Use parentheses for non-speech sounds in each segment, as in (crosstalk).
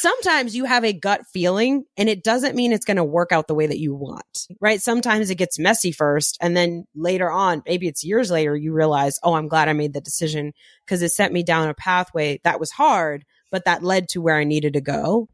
sometimes you have a gut feeling and it doesn't mean it's going to work out the way that you want, right? Sometimes it gets messy first. And then later on, maybe it's years later, you realize, oh, I'm glad I made the decision because it sent me down a pathway that was hard, but that led to where I needed to go.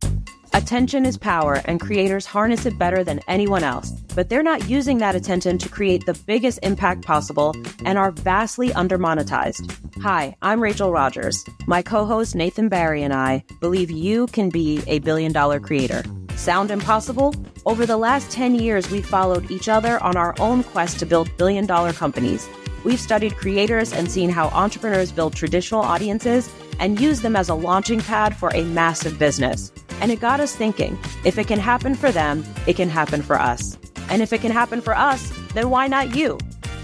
Attention is power, and creators harness it better than anyone else. But they're not using that attention to create the biggest impact possible and are vastly undermonetized. Hi, I'm Rachel Rodgers. My co host Nathan Barry and I believe you can be a billion dollar creator. Sound impossible? Over the last 10 years, we've followed each other on our own quest to build billion dollar companies. We've studied creators and seen how entrepreneurs build traditional audiences and use them as a launching pad for a massive business. And it got us thinking if it can happen for them, it can happen for us. And if it can happen for us, then why not you?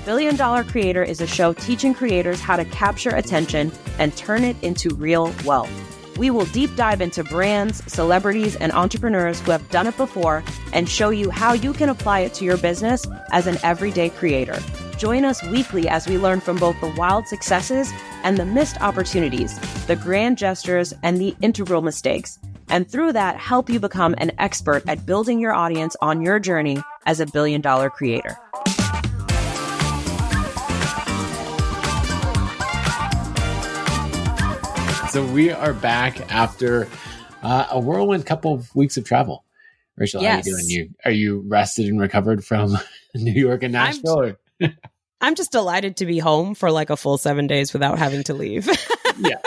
Billion Dollar Creator is a show teaching creators how to capture attention and turn it into real wealth. We will deep dive into brands, celebrities, and entrepreneurs who have done it before and show you how you can apply it to your business as an everyday creator. Join us weekly as we learn from both the wild successes and the missed opportunities, the grand gestures, and the integral mistakes and through that, help you become an expert at building your audience on your journey as a billion dollar creator. So we are back after uh, a whirlwind couple of weeks of travel. Rachel, yes. how are you doing? You are you rested and recovered from (laughs) New York and Nashville? I'm, (laughs) I'm just delighted to be home for like a full seven days without having to leave. (laughs) yeah,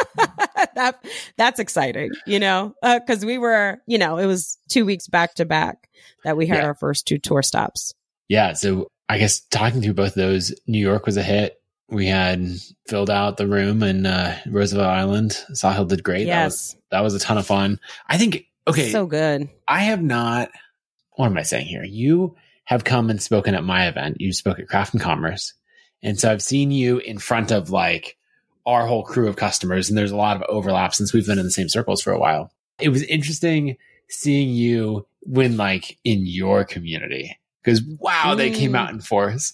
that that's exciting, you know, because uh, we were, you know, it was two weeks back to back that we had yeah. our first two tour stops. Yeah, so I guess talking through both those, New York was a hit. We had filled out the room in uh, Roosevelt Island. Sahil did great. Yes, that was, that was a ton of fun. I think. Okay, so good. I have not. What am I saying here? You have come and spoken at my event. You spoke at Craft and Commerce. And so I've seen you in front of like our whole crew of customers, and there's a lot of overlap since we've been in the same circles for a while. It was interesting seeing you win like in your community because wow, mm. they came out in force.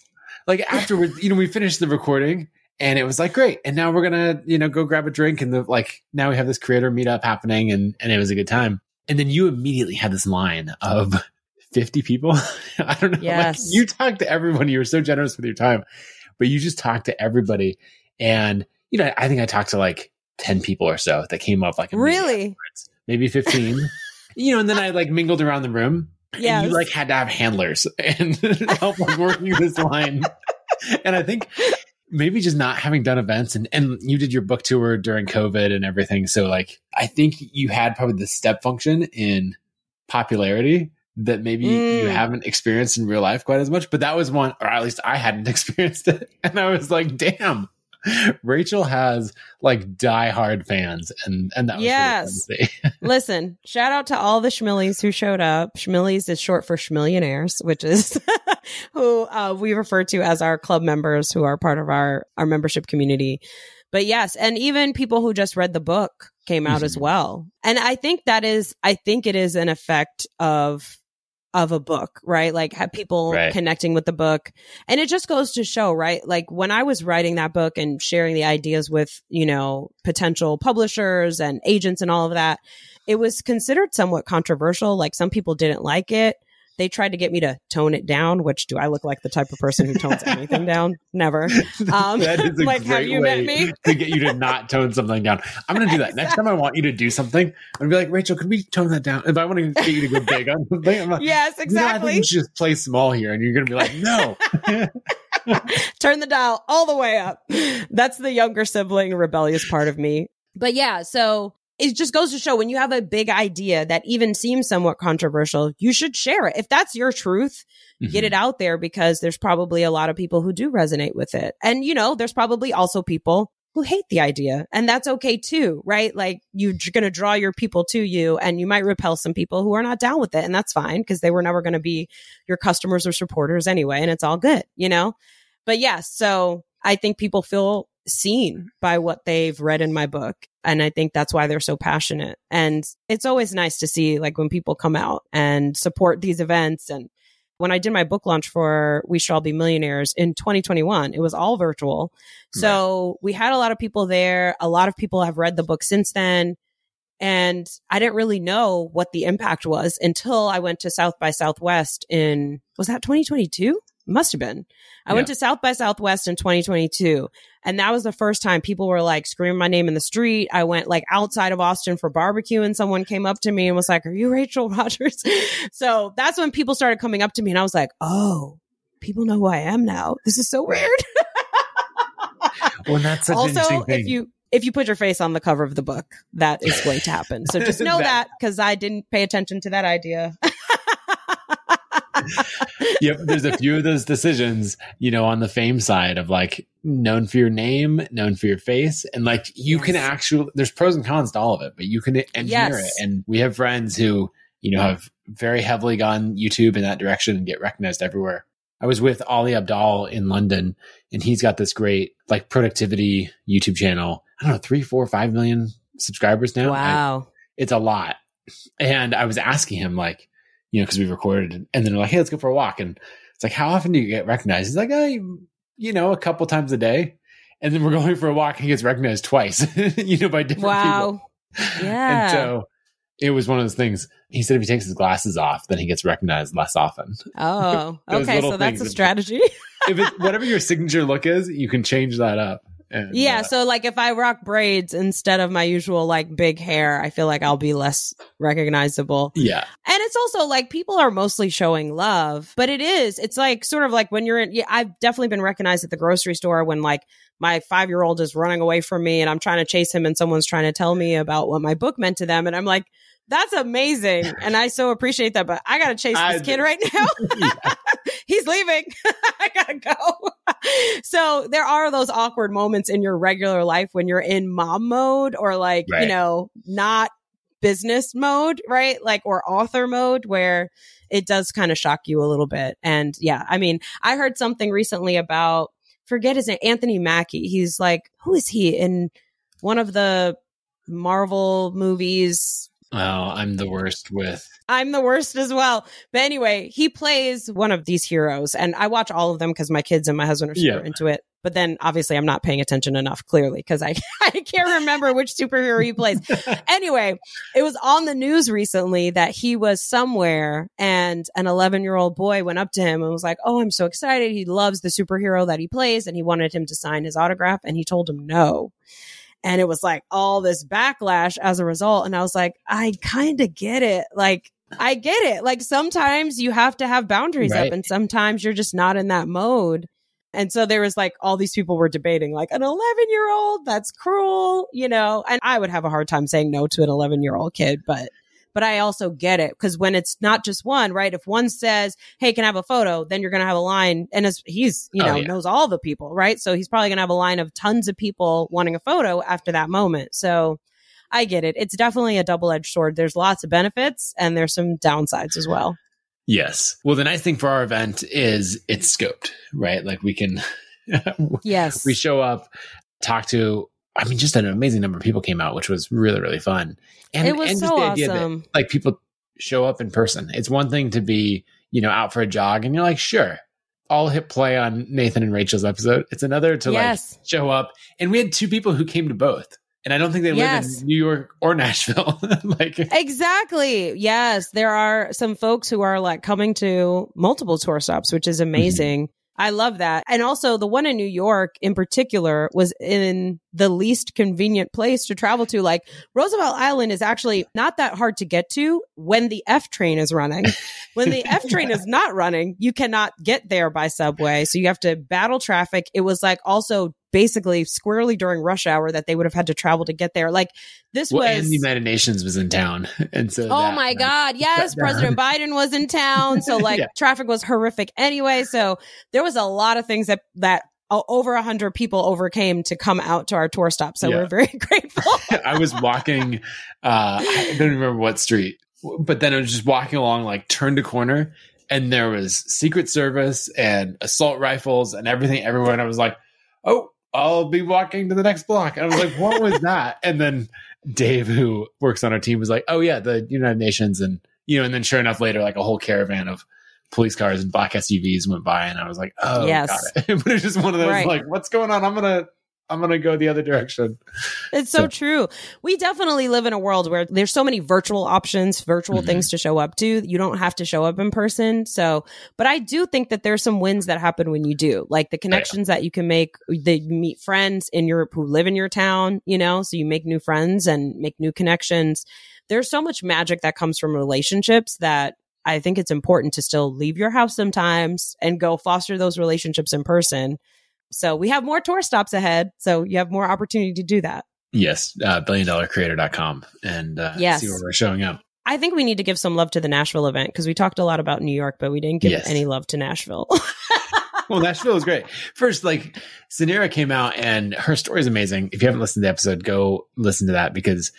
Like (laughs) afterwards, you know, we finished the recording and it was like great, and now we're gonna you know go grab a drink and the like now we have this creator meetup happening and and it was a good time. And then you immediately had this line of (laughs) 50 people. (laughs) I don't know. Yes. Like, you talked to everyone. You were so generous with your time, but you just talked to everybody. And you know, I think I talked to like 10 people or so that came up like really maybe 15 you know and then i like mingled around the room yeah you like had to have handlers (laughs) and help like working this line. (laughs) And i think maybe just not having done events and and you did your book tour during covid and everything so like i think you had probably the step function in popularity that maybe mm. you haven't experienced in real life quite as much but that was one or at least i hadn't (laughs) experienced it and i was like damn (laughs) Rachel has like diehard fans, and and that yes. (laughs) Listen, shout out to all the Schmillies who showed up. Schmillies is short for Schmillionaires, which is (laughs) who uh, we refer to as our club members who are part of our our membership community. But yes, and even people who just read the book came out mm-hmm. as well. And I think that is, I think it is an effect of of a book, right? Like have people right. connecting with the book. And it just goes to show, right? Like when I was writing that book and sharing the ideas with, you know, potential publishers and agents and all of that, it was considered somewhat controversial. Like some people didn't like it. They tried to get me to tone it down, which do I look like the type of person who tones (laughs) anything down? Never. Um, that is a (laughs) like, great have you way met me? to get you to not tone something down. I'm going to do that. Next time I want you to do something, I'm going to be like, Rachel, could we tone that down? If I want to get you to go big on something, I'm like, yes, exactly. You know, you should just play small here. And you're going to be like, no. (laughs) Turn the dial all the way up. That's the younger sibling rebellious part of me. But yeah, so it just goes to show when you have a big idea that even seems somewhat controversial, you should share it. If that's your truth, mm-hmm. get it out there because there's probably a lot of people who do resonate with it. And, you know, there's probably also people who hate the idea and that's okay too, right? Like you're going to draw your people to you and you might repel some people who are not down with it. And that's fine because they were never going to be your customers or supporters anyway. And it's all good, you know? But yes, yeah, so I think people feel seen by what they've read in my book. And I think that's why they're so passionate. And it's always nice to see like when people come out and support these events. And when I did my book launch for We Shall Be Millionaires in 2021, it was all virtual. So right. we had a lot of people there. A lot of people have read the book since then. And I didn't really know what the impact was until I went to South by Southwest in, was that 2022? Must have been. I went to South by Southwest in 2022. And that was the first time people were like screaming my name in the street. I went like outside of Austin for barbecue and someone came up to me and was like, Are you Rachel Rodgers? (laughs) so that's when people started coming up to me and I was like, Oh, people know who I am now. This is so weird. (laughs) Well, that's also, if you if you put your face on the cover of the book, that is going to happen. So just (laughs) know that because I didn't pay attention to that idea. (laughs) yep, there's a few of those decisions, you know, on the fame side of like known for your name, known for your face, and like you can actually there's pros and cons to all of it, but you can engineer Yes. it. And we have friends who, you know, have very heavily gone YouTube in that direction and get recognized everywhere. I was with Ali Abdaal in London, and he's got this great like productivity YouTube channel. I don't know, three, four, five million subscribers now. I- wow. it's a lot. And I was asking him, like, you know, because we recorded, and then like, hey, let's go for a walk. And it's like, how often do you get recognized? He's like, oh, you, know, a couple times a day. And then we're (laughs) going for a walk, and he gets recognized twice, (laughs) you know, by different Wow. people. Yeah. And so it was one of those things. He said if he takes his glasses off, then he gets recognized less often. Oh, (laughs) okay. So that's a strategy. if it, whatever your signature look is, you can change that up. And, yeah. uh, So like if I rock braids instead of my usual like big hair, I feel like I'll be less recognizable. yeah. And it's also like people are mostly showing love, but it is, it's like sort of like when you're in, yeah, I've definitely been recognized at the grocery store when like my five year old is running away from me and I'm trying to chase him and someone's trying to tell me about what my book meant to them. And I'm like, that's amazing. And I so appreciate that, but I got to chase I- this kid right now. (laughs) (laughs) He's leaving. (laughs) I gotta go. so there are those awkward moments in your regular life when you're in mom mode or like, you know, not business mode, right? Like, or author mode where it does kind of shock you a little bit. And yeah, I mean, I heard something recently about, forget his name, Anthony Mackie. He's like, who is he in one of the Marvel movies? Oh, I'm the worst with. I'm the worst as well. But anyway, he plays one of these heroes, and I watch all of them because my kids and my husband are super Yeah. into it. But then obviously I'm not paying attention enough, clearly, because I, (laughs) I can't remember which superhero he plays. (laughs) anyway, it was on the news recently that he was somewhere and an 11 year old boy went up to him and was like, Oh, I'm so excited. He loves the superhero that he plays and he wanted him to sign his autograph. And he told him no. And it was like all this backlash as a result. And I was like, I kind of get it. Like, I get it. Like sometimes you have to have boundaries Right. up and sometimes you're just not in that mode. And so there was like all these people were debating like an 11 year old, that's cruel, you know, and I would have a hard time saying no to an 11 year old kid, but, but I also get it because when it's not just one, right? If one says, Hey, can I have a photo? Then you're going to have a line and as he's, you Oh, know, yeah. knows all the people, right? So he's probably going to have a line of tons of people wanting a photo after that moment. So I get it. It's definitely a double edged sword. There's lots of benefits and there's some downsides as well. Yes. Well, the nice thing for our event is it's scoped, right? Like we can, (laughs) Yes. we show up, talk to, I mean, just an amazing number of people came out, which was really, really fun. And, it was and so the idea that, like people show up in person. It's one thing to be, you know, out for a jog and you're like, sure, I'll hit play on Nathan and Rachel's episode. It's another to yes. like show up. And we had two people who came to both. And I don't think they live in New York or (laughs) Nashville. (laughs) like, Exactly. Yes. There are some folks who are like coming to multiple tour stops, which is mm-hmm. amazing. I love that. And also the one in New York in particular was in the least convenient place to travel to. Like Roosevelt Island is actually not that hard to get to when the F train is running. (laughs) when the F train is not running, you cannot get there by subway. So you have to battle traffic. It was like also basically squarely during rush hour that they would have had to travel to get there. Like this well, was and the United Nations was in town. (laughs) And so, Oh that- my God. (laughs) Yes. President Biden was in town. So (laughs) like Yeah. traffic was horrific anyway. So there was a lot of things that, that over a hundred people overcame to come out to our tour stop. So Yeah. we're very grateful. I was walking, uh, I don't remember what street, but then I was just walking along, like turned a corner, and there was Secret Service and assault rifles and everything everywhere. And I was like, oh, I'll be walking to the next block. And I was like, what was (laughs) that? And then Dave, who works on our team, was like, oh, yeah, the United Nations. And, you know, and then sure enough, later, like a whole caravan of police cars and black SUVs went by. And I was like, oh, Yes. got it. (laughs) but it's just one of those, Right. like, what's going on? I'm going to. I'm going to go the other direction. It's so, so, true. We definitely live in a world where there's so many virtual options, virtual mm-hmm. things to show up to. You don't have to show up in person. So, but I do think that there's some wins that happen when you do, like the connections yeah. that you can make, that you meet friends in your, who live in your town, you know, so you make new friends and make new connections. There's so much magic that comes from relationships that I think it's important to still leave your house sometimes and go foster those relationships in person. So we have more tour stops ahead. So you have more opportunity to do that. Yes. Uh, billion dollar creator.com and uh, yes. see where we're showing up. I think we need to give some love to the Nashville event because we talked a lot about New York, but we didn't give yes. any love to Nashville. (laughs) well, Nashville was great. First, like Suneera came out and her story is amazing. If you haven't listened to the episode, go listen to that because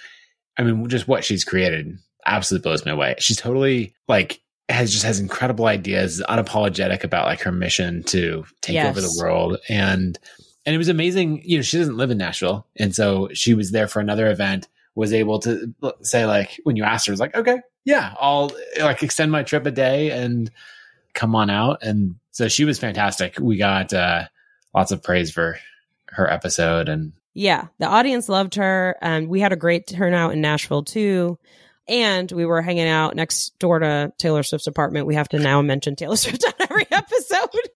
I mean, just what she's created absolutely blows me away. She's totally like has just has incredible ideas, unapologetic about like her mission to take yes. over the world. And and it was amazing, you know, she doesn't live in Nashville. And so she was there for another event, was able to say like when you asked her, was like, okay, yeah, I'll like extend my trip a day and come on out. And so she was fantastic. We got uh lots of praise for her episode and yeah, the audience loved her. And we had a great turnout in Nashville too and we were hanging out next door to Taylor Swift's apartment. We have to now mention Taylor Swift on every (laughs) episode.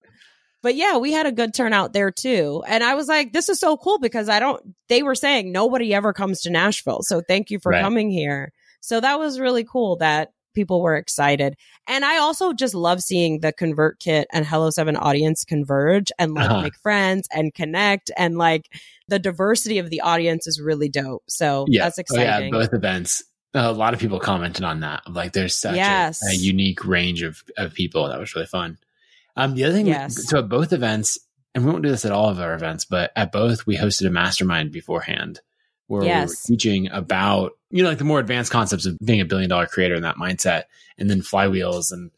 but yeah, we had a good turnout there too. And I was like, this is so cool because I don't, they were saying nobody ever comes to Nashville. So thank you for right. coming here. So that was really cool that people were excited. And I also just love seeing the ConvertKit and Hello Seven audience converge and like uh-huh. make friends and connect and like the diversity of the audience is really dope. So yeah. that's exciting. Oh, yeah, both events a lot of people commented on that. Like, there's such yes. a, a, unique range of, of people. That was really fun. Um, the other thing, yes. so at both events, and we won't do this at all of our events, but at both, we hosted a mastermind beforehand where yes. we were teaching about, you know, like the more advanced concepts of being a billion dollar creator and that mindset, and then flywheels. And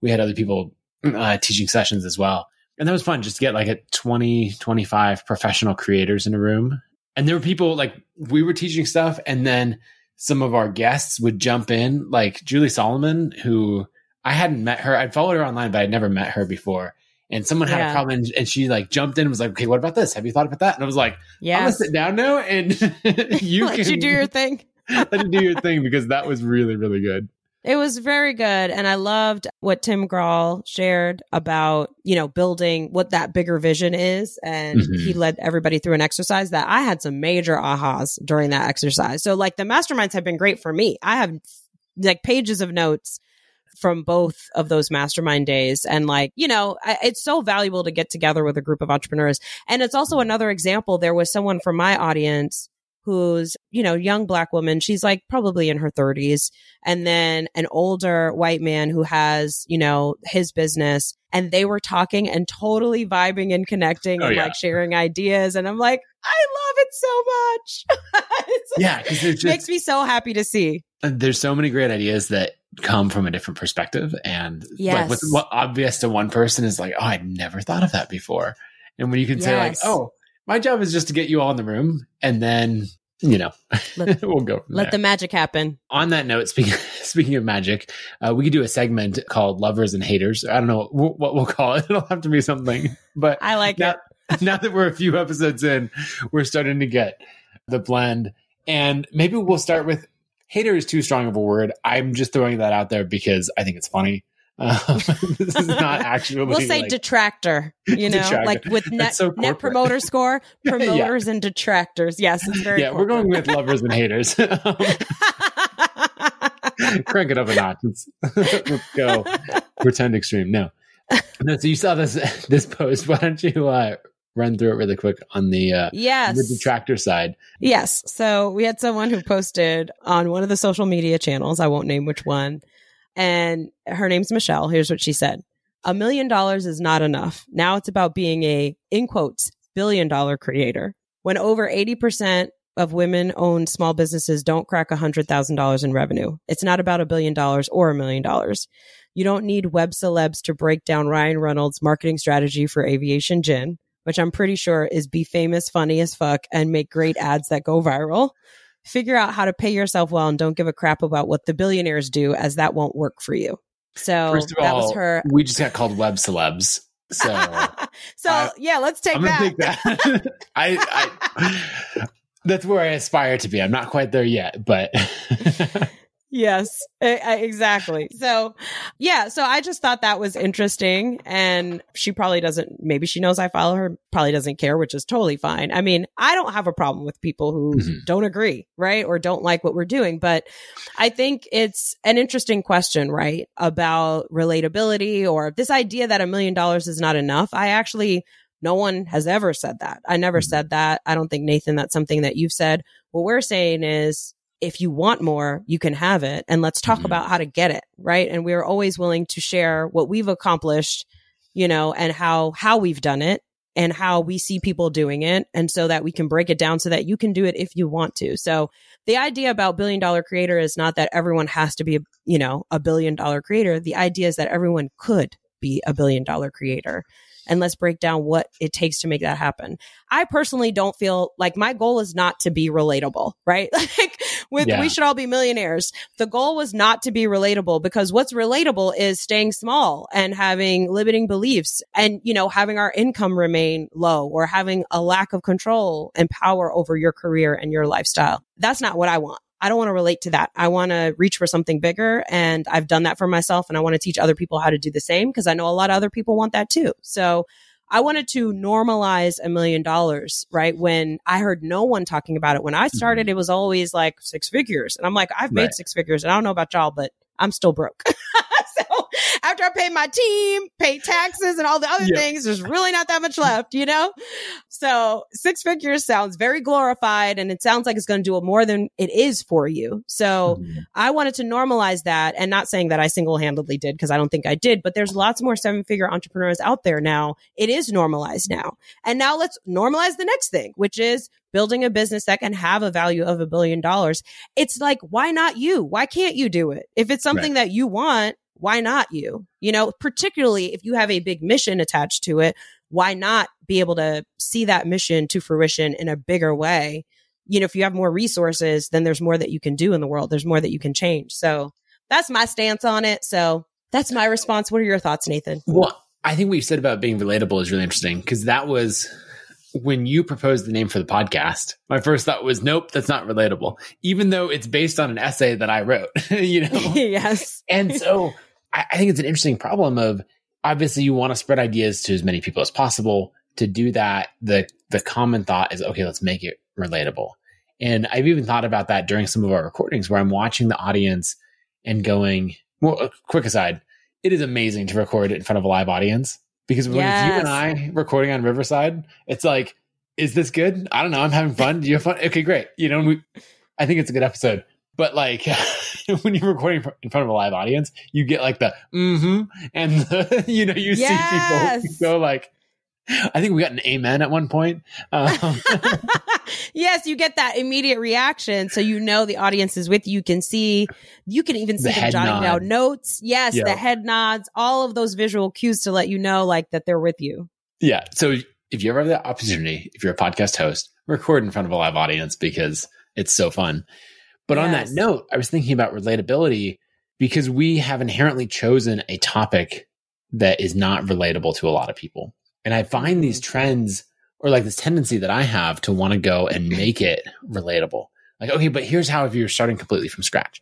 we had other people uh, teaching sessions as well. And that was fun just to get like a 20, 25 professional creators in a room. And there were people like we were teaching stuff and then some of our guests would jump in, like Julie Solomon, who I hadn't met her. I'd followed her online, but I'd never met her before. And someone had yeah. a problem and she like jumped in and was like, okay, what about this? Have you thought about that? And I was like, yeah, I'm gonna sit down now and (laughs) you (laughs) let can you do your thing. (laughs) let you do your thing because that was really, really good. It was very good. And I loved what Tim Grahl shared about, you know, building what that bigger vision is. And mm-hmm. he led everybody through an exercise that I had some major ahas during that exercise. So like the masterminds have been great for me. I have like pages of notes from both of those mastermind days. And like, you know, I, it's so valuable to get together with a group of entrepreneurs. And it's also another example. There was someone from my audience who's, you know, young black woman. She's like probably in her 30s. And then an older white man who has, you know, his business. And they were talking and totally vibing and connecting oh, and yeah. like sharing ideas. And I'm like, I love it so much. (laughs) yeah. Cause it just, makes me so happy to see. Uh, there's so many great ideas that come from a different perspective. And yes. like what's what obvious to one person is like, oh, I'd never thought of that before. And when you can yes. say like, oh, my job is just to get you all in the room and then you know let, (laughs) we'll go let there. the magic happen. On that note speaking (laughs) speaking of magic uh, we could do a segment called lovers and haters. I don't know what, what we'll call it. (laughs) It'll have to be something but i like now, it. now that we're a few episodes in we're starting to get the blend. And maybe we'll start with hater is too strong of a word. I'm just throwing that out there because i think it's funny um, (laughs) this is not (laughs) actually. we'll say like, detractor. You know, detractor. like with net so net promoter score, (laughs) promoters yeah. and detractors. Yes, it's very. Yeah, corporate. we're going with lovers and haters. Crank it up a notch. Let's, let's go. Pretend extreme. No, no. So you saw this this post. Why don't you uh, run through it really quick on the uh, yes the detractor side? Yes. So we had someone who posted on one of the social media channels. I won't name which one and her name's Michelle. Here's what she said. A million dollars is not enough. Now it's about being a, in quotes, billion dollar creator. When over 80% of women owned small businesses don't crack $100,000 in revenue. It's not about a billion dollars or a million dollars. You don't need web celebs to break down Ryan Reynolds' marketing strategy for aviation gin, which I'm pretty sure is be famous, funny as fuck, and make great ads that go viral figure out how to pay yourself well and don't give a crap about what the billionaires do as that won't work for you. So First of that all, was her. We just got called web celebs. So (laughs) so I- yeah, let's take I'm that. take that. (laughs) I, I (laughs) that's where I aspire to be. I'm not quite there yet, but Yes, exactly. So, yeah, so I just thought that was interesting. And she probably doesn't, maybe she knows I follow her, probably doesn't care, which is totally fine. I mean, I don't have a problem with people who Mhm. don't agree, right? Or don't like what we're doing. But I think it's an interesting question, right? About relatability or this idea that a million dollars is not enough. I actually, no one has ever said that. I never Mhm. said that. I don't think, Nathan, that's something that you've said. What we're saying is, if you want more, you can have it. And let's talk Mhm. about how to get it. Right. And we're always willing to share what we've accomplished, you know, and how, how we've done it and how we see people doing it. And so that we can break it down so that you can do it if you want to. So the idea about billion dollar creator is not that everyone has to be, you know, a billion dollar creator. The idea is that everyone could be a billion dollar creator. And let's break down what it takes to make that happen. I personally don't feel like my goal is not to be relatable, right? (laughs) Like with Yeah. we should all be millionaires. The goal was not to be relatable because what's relatable is staying small and having limiting beliefs and, you know, having our income remain low or having a lack of control and power over your career and your lifestyle. That's not what I want. I don't want to relate to that. I want to reach for something bigger and I've done that for myself and I want to teach other people how to do the same because I know a lot of other people want that too. So I wanted to normalize a million dollars, right? When I heard no one talking about it. When I mm-hmm. started, it was always like six figures. And I'm like, I've made Right. six figures and I don't know about y'all, but I'm still broke. (laughs) after I pay my team, pay taxes and all the other Yeah. things, there's really not that much left, you know? So six figures sounds very glorified and it sounds like it's going to do more than it is for you. So Mhm. I wanted to normalize that and not saying that I single handedly did because I don't think I did, but there's lots more seven figure entrepreneurs out there now. It is normalized now. And now let's normalize the next thing, which is building a business that can have a value of a billion dollars. It's like, why not you? Why can't you do it? If it's something that you want, why not you? You know, particularly if you have a big mission attached to it, why not be able to see that mission to fruition in a bigger way? You know, if you have more resources, then there's more that you can do in the world. There's more that you can change. So that's my stance on it. So that's my response. What are your thoughts, Nathan? Well, I think what you said about being relatable is really interesting because that was when you proposed the name for the podcast. My first thought was, nope, that's not relatable, even though it's based on an essay that I wrote, (laughs) you know? (laughs) yes. and so I, I think it's an interesting problem of obviously you want to spread ideas to as many people as possible. To do that, the the common thought is okay, let's make it relatable. And I've even thought about that during some of our recordings where I'm watching the audience and going, well, a quick aside, it is amazing to record it in front of a live audience because when it's you and I recording on Riverside, it's like, is this good? I don't know. I'm having fun. Do you have fun? Okay, great. You know, we, I think it's a good episode. But like (laughs) (laughs) when you're recording in front of a live audience, you get like the mm-hmm, and (laughs) the, you know you see people (laughs) go like, I think we got an amen at one point. Um, yes, you get that immediate reaction. So you know the audience is with you. You can see, you can even see The them jotting nod. down notes. Yes, the head nods, all of those visual cues to let you know like that they're with you. yeah. So if you ever have that opportunity, if you're a podcast host, record in front of a live audience because it's so fun. But on that note, I was thinking about relatability because we have inherently chosen a topic that is not relatable to a lot of people. And I find these Mhm. trends or like this tendency that I have to want to go and make it relatable. Like, okay, but here's how if you're starting completely from scratch.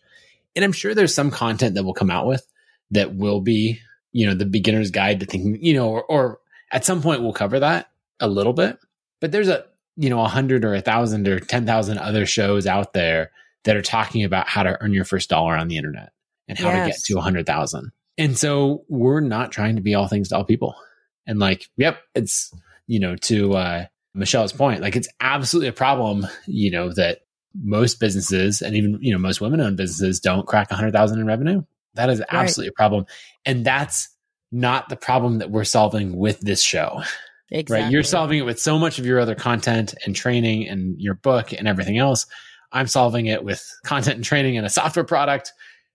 And I'm sure there's some content that we'll come out with that will be, you know, the beginner's guide to thinking, you know, or, or at some point we'll cover that a little bit. But there's a, you know, a hundred or a thousand or 10,000 other shows out there that are talking about how to earn your first dollar on the internet and how to get to a hundred thousand. And so we're not trying to be all things to all people. And like, yep, it's, you know, to uh, Michelle's point, like it's absolutely a problem, you know, that most businesses and even, you know, most women owned businesses don't crack a hundred thousand in revenue. That is absolutely a problem. And that's not the problem that we're solving with this show Exactly. right? You're solving it with so much of your other content and training and your book and everything else. I'm solving it with content and training and a software product.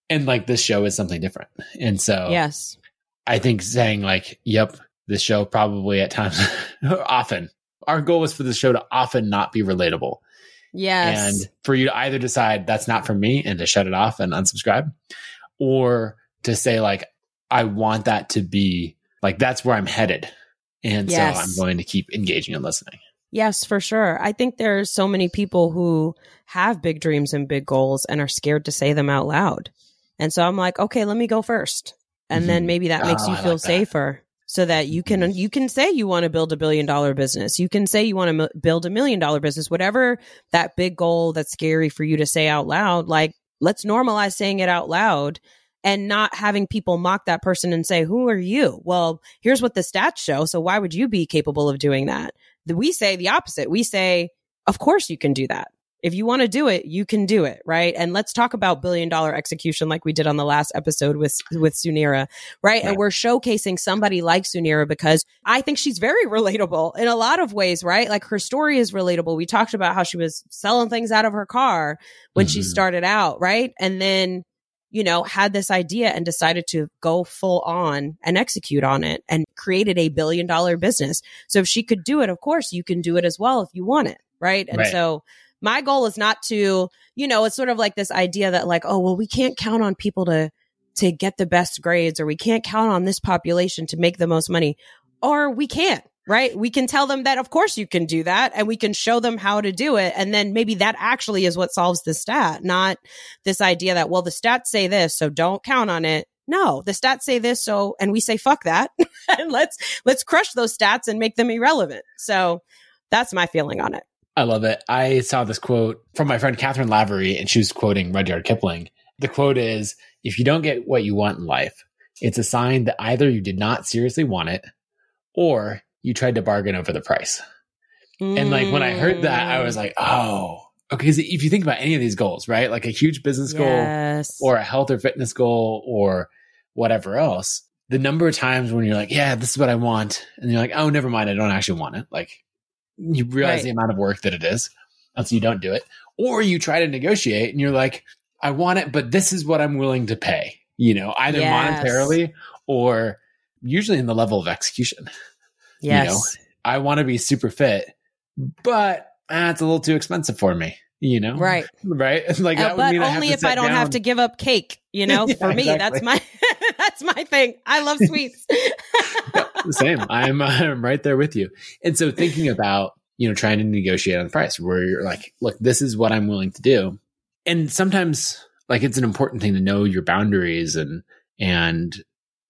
And like this show is something different. And so Yes. I think saying like, yep, this show probably at times, (laughs) often, our goal is for the show to often not be relatable. Yes. And for you to either decide that's not for me and to shut it off and unsubscribe, or to say like, I want that to be like, that's where I'm headed. And Yes. so I'm going to keep engaging and listening. Yes, for sure. I think there's so many people who have big dreams and big goals and are scared to say them out loud. And so I'm like, okay, let me go first. And then Mhm. maybe that makes Oh, you I feel like safer so that you can you can say you want to build a billion dollar business. You can say you want to m- build a million dollar business, whatever that big goal that's scary for you to say out loud, like let's normalize saying it out loud and not having people mock that person and say, "Who are you?" Well, here's what the stats show, so why would you be capable of doing that? We say the opposite. We say, "Of course you can do that." If you want to do it, you can do it, right? And let's talk about billion dollar execution like we did on the last episode with with Suneera, right? And we're showcasing somebody like Suneera because I think she's very relatable in a lot of ways, right? Like her story is relatable. We talked about how she was selling things out of her car when she Mhm. started out, right? And then you know, had this idea and decided to go full on and execute on it and created a billion dollar business. So if she could do it, of course, you can do it as well if you want it. Right. And Right. so my goal is not to, you know, it's sort of like this idea that like, oh, well, we can't count on people to, to get the best grades or we can't count on this population to make the most money or we can't. Right. We can tell them that, of course, you can do that and we can show them how to do it. And then maybe that actually is what solves the stat, not this idea that, well, the stats say this, so don't count on it. No, the stats say this, so, and we say, fuck that. (laughs) and let's, let's crush those stats and make them irrelevant. So that's my feeling on it. I love it. I saw this quote from my friend Catherine Lavery, and she was quoting Rudyard Kipling. The quote is If you don't get what you want in life, it's a sign that either you did not seriously want it or you tried to bargain over the price. And like when I heard that, I was Mm. like, oh, okay. If you think about any of these goals, right? Like a huge business goal or a health or fitness goal or whatever else, the number of times when you're like, yeah, this is what I want. And you're like, oh, never mind. I don't actually want it. Like you realize Right. the amount of work that it is. And so you don't do it. Or you try to negotiate and you're like, I want it, but this is what I'm willing to pay, you know, either Yes. monetarily or usually in the level of execution. Yes. you know, I want to be super fit, but ah, it's a little too expensive for me, you know? Right. (laughs) Right. (laughs) Like Uh, that would but I only to if I don't have to give up cake, you (laughs) know, Yeah, for me, exactly. that's my, that's my thing. I love sweets. Same. I'm I'm right there with you. And so thinking about, you know, trying to negotiate on the price where you're like, look, this is what I'm willing to do. And sometimes like it's an important thing to know your boundaries and and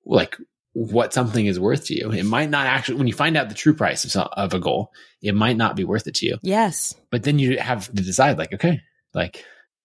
like what something is worth to you. It might not actually when you find out the true price of, some, of a goal, it might not be worth it to you. yes. But then you have to decide like, okay, like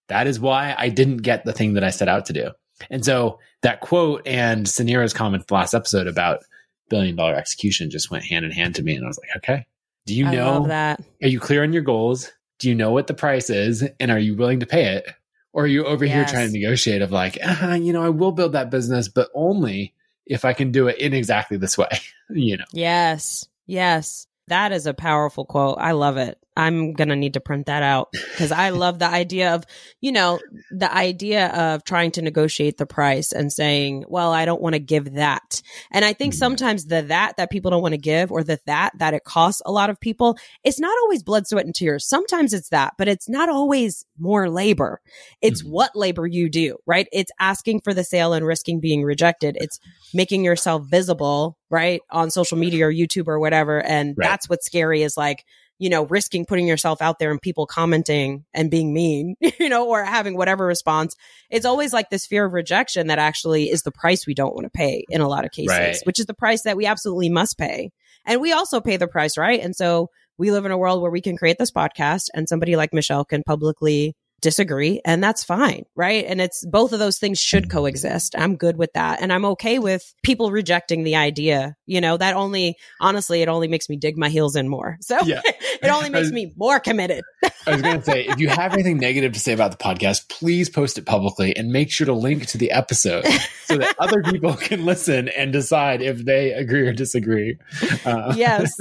that is why I didn't get the thing that I set out to do. And so that quote and Suneera's comment last episode about billion dollar execution just went hand in hand to me. And I was like, okay, do you I know, that. are you clear on your goals? Do you know what the price is? And are you willing to pay it? Or are you over here trying to negotiate of like, uh, you know, I will build that business, but only if I can do it in exactly this way, (laughs) you know? Yes. Yes. That is a powerful quote. I love it. I'm going to need to print that out because I (laughs) love the idea of, you know, the idea of trying to negotiate the price and saying, well, I don't want to give that. And I think Mhm. sometimes the that that people don't want to give or the that that it costs a lot of people, it's not always blood, sweat, and tears. Sometimes it's that, but it's not always more labor. It's Mhm. what labor you do, right? It's asking for the sale and risking being rejected. It's making yourself visible, right? On social media or YouTube or whatever. And Right. that's what's scary is like, you know, risking putting yourself out there and people commenting and being mean, (laughs) you know, or having whatever response. It's always like this fear of rejection that actually is the price we don't want to pay in a lot of cases, Right. which is the price that we absolutely must pay. And we also pay the price, right? And so we live in a world where we can create this podcast and somebody like Michelle can publicly disagree and that's fine right? And it's both of those things should coexist. I'm good with that. And i'm okay with people rejecting the idea you know that only honestly it only makes me dig my heels in more. So Yeah. (laughs) it only makes me more committed. (laughs) I was going to say, if you have anything negative to say about the podcast, please post it publicly and make sure to link to the episode so that other (laughs) people can listen and decide if they agree or disagree. Uh, yes.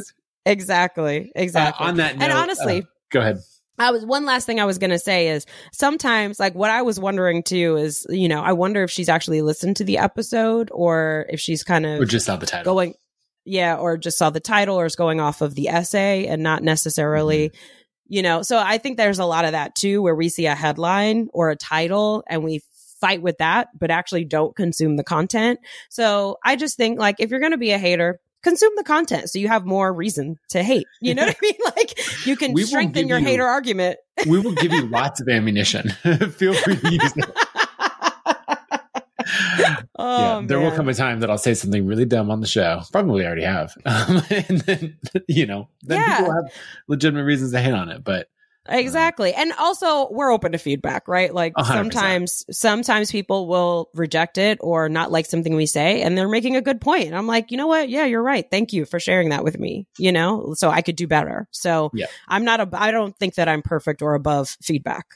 Exactly uh, exactly. on that note, and honestly uh, go ahead. I was one last thing I was going to say is sometimes like what I was wondering too is you know I wonder if she's actually listened to the episode or if she's kind of Or just saw the title. going yeah or just saw the title or is going off of the essay and not necessarily mm-hmm. you know so i think there's a lot of that too where we see a headline or a title and we fight with that but actually don't consume the content so i just think like if you're going to be a hater consume the content so you have more reason to hate. You know what I (laughs) mean? Like you can We strengthen your you- hater argument. (laughs) we will give you lots of ammunition. (laughs) Feel free to use it. oh, yeah, there will come a time that I'll say something really dumb on the show. Probably already have. Um, and then, you know, then Yeah. people have legitimate reasons to hate on it. But Exactly. And also we're open to feedback, right? Like A hundred sometimes sometimes people will reject it or not like something we say and they're making a good point. And I'm like, "You know what? Yeah, you're right. Thank you for sharing that with me." You know? So I could do better. So Yeah. I'm not a I don't think that I'm perfect or above feedback.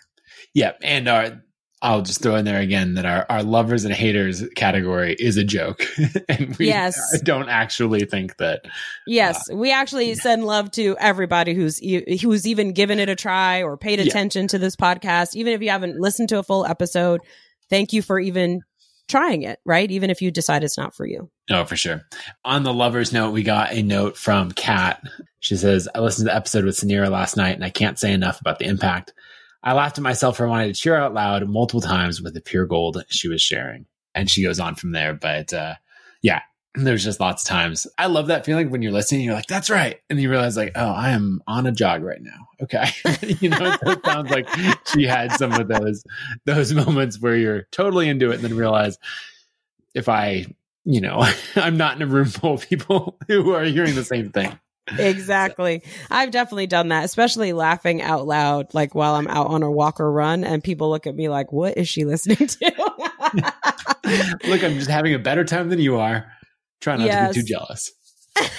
yeah, and our, I'll just throw in there again that our, our lovers and haters category is a joke. (laughs) and we Yes. don't actually think that. Yes, uh, we actually send love to everybody who's e- who's even given it a try or paid Yeah. attention to this podcast, even if you haven't listened to a full episode. Thank you for even trying it, right? Even if you decide it's not for you. Oh, for sure. On the lovers note, we got a note from Kat. She says, I listened to the episode with Suneera last night and I can't say enough about the impact. I laughed at myself for wanting to cheer out loud multiple times with the pure gold she was sharing. And she goes on from there. But uh, yeah, (clears throat) there's just lots of times. I love that feeling when you're listening, you're like, that's right. And you realize, like, oh, I am on a jog right now. Okay. (laughs) you know, it sounds like she had some of those those moments where you're totally into it and then realize if I you know, (laughs) I'm not in a room full of people (laughs) who are hearing the same thing. Exactly. I've definitely done that, especially laughing out loud, like while I'm out on a walk or run, and people look at me like, what is she listening to? (laughs) Look, I'm just having a better time than you are. Try not Yes. to be too jealous. (laughs)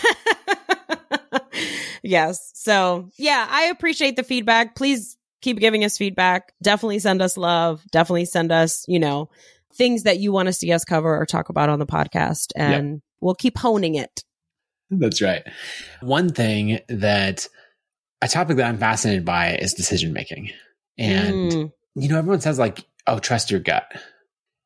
yes. So, yeah, I appreciate the feedback. Please keep giving us feedback. Definitely send us love. Definitely send us, you know, things that you want to see us cover or talk about on the podcast. And we'll keep honing it. That's right. One thing that a topic that I'm fascinated by is decision making. And Mm, you know, everyone says like, "Oh, trust your gut,"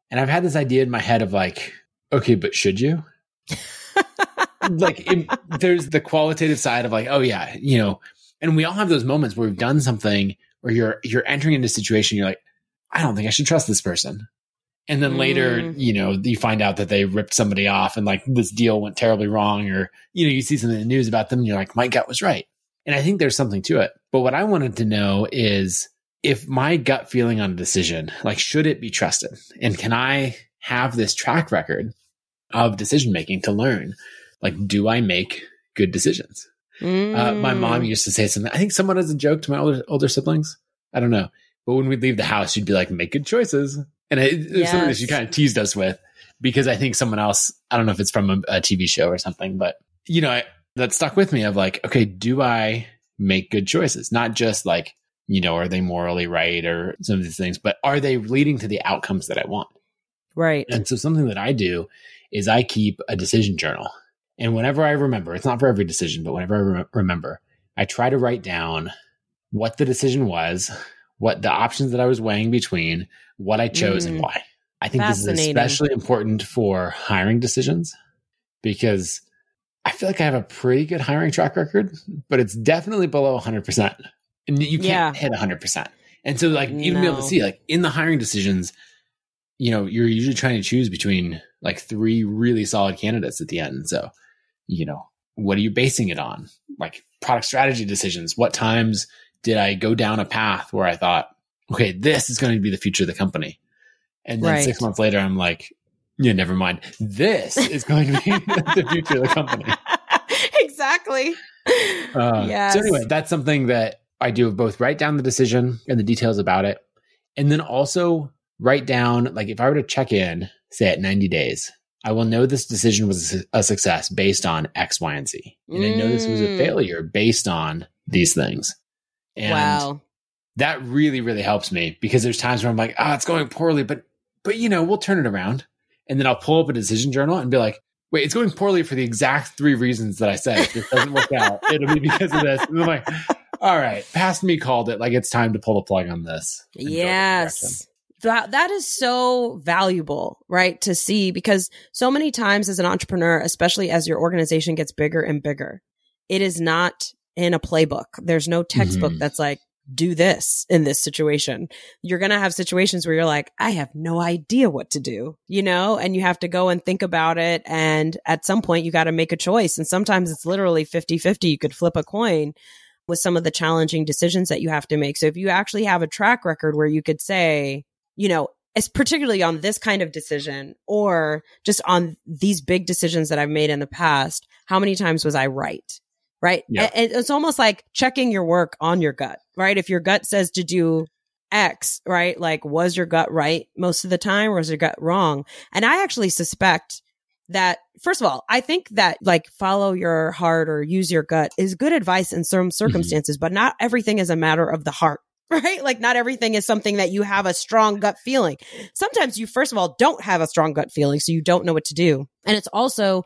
and I've had this idea in my head of like, okay, but should you? (laughs) like, it, there's the qualitative side of like, oh yeah, you know, and we all have those moments where we've done something where you're you're entering into a situation, you're like, I don't think I should trust this person. And then later, Mm. you know, you find out that they ripped somebody off and like this deal went terribly wrong, or, you know, you see something in the news about them and you're like, my gut was right. And I think there's something to it. But what I wanted to know is if my gut feeling on a decision, like, should it be trusted? And can I have this track record of decision making to learn? Like, do I make good decisions? Uh, my mm. mom used to say something. I think someone as a joke to my older, older siblings. I don't know. But when we'd leave the house, you'd be like, make good choices. And it, it was something that she kind of teased us with because I think someone else, I don't know if it's from a, a TV show or something, but you know, I, that stuck with me of like, okay, do I make good choices? Not just like, you know, are they morally right or some of these things, but are they leading to the outcomes that I want? Right. And so something that I do is I keep a decision journal. And whenever I remember, it's not for every decision, but whenever I rem- remember, I try to write down what the decision was, what the options that I was weighing between, what I chose and Mm. why. I think this is especially important for hiring decisions because I feel like I have a pretty good hiring track record, but it's definitely below 100%. And you can't Yeah. hit 100%. And so, like, even be able to see, like, in the hiring decisions, you know, you're usually trying to choose between like three really solid candidates at the end. So, you know, what are you basing it on? Like product strategy decisions. What times did I go down a path where I thought, okay, this is going to be the future of the company? And then Right. six months later, I'm like, yeah, never mind. This is going to be (laughs) the future of the company. (laughs) exactly. Uh, yes. So anyway, that's something that I do both write down the decision and the details about it. And then also write down, like if I were to check in, say at 90 days, I will know this decision was a success based on X, Y, and Z. And I know this was a Mm. failure based on these things. And wow. that really, really helps me because there's times where I'm like, ah, it's going poorly, but, but you know, we'll turn it around. And then I'll pull up a decision journal and be like, wait, it's going poorly for the exact three reasons that I said. If this doesn't work out, (laughs) it'll be because of this. And I'm like, all right, past me called it. Like it's time to pull the plug on this. and go a different direction. Yes. That, that is so valuable, right? To see because so many times as an entrepreneur, especially as your organization gets bigger and bigger, it is not in a playbook. There's no textbook Mhm. that's like, do this in this situation. You're going to have situations where you're like, I have no idea what to do, you know, and you have to go and think about it. And at some point you got to make a choice. And sometimes it's literally 50 50. You could flip a coin with some of the challenging decisions that you have to make. So if you actually have a track record where you could say, you know, it's particularly on this kind of decision or just on these big decisions that I've made in the past, how many times was I right? Right? Yeah. And it's almost like checking your work on your gut, right? If your gut says to do X, right? Like, was your gut right most of the time or was your gut wrong? And I actually suspect that, first of all, I think that like follow your heart or use your gut is good advice in some mm-hmm. circumstances, but not everything is a matter of the heart. (laughs) Right? Like not everything is something that you have a strong gut feeling. Sometimes you, first of all, don't have a strong gut feeling. So you don't know what to do. And it's also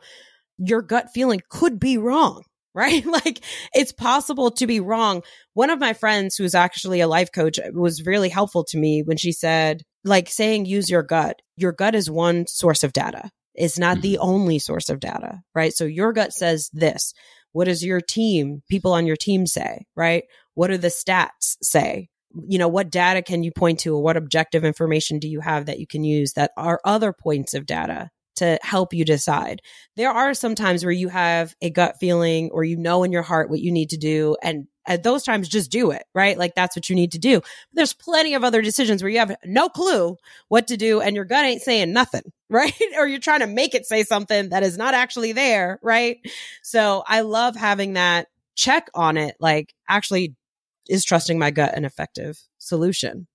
your gut feeling could be wrong (laughs) right? like it's possible to be wrong. One of my friends who's actually a life coach was really helpful to me when she said, like saying use your gut. Your gut is one source of data. It's not the Mm-hmm. only source of data, right? So your gut says this. What does your team, people on your team say, right? What do the stats say? You know, what data can you point to or what objective information do you have that you can use that are other points of data to help you decide? There are some times where you have a gut feeling or you know in your heart what you need to do. And at those times, just do it, right? Like that's what you need to do. But there's plenty of other decisions where you have no clue what to do and your gut ain't saying nothing, (laughs) right? or you're trying to make it say something that is not actually there, right? So I love having that check on it. Like actually is trusting my gut an effective solution?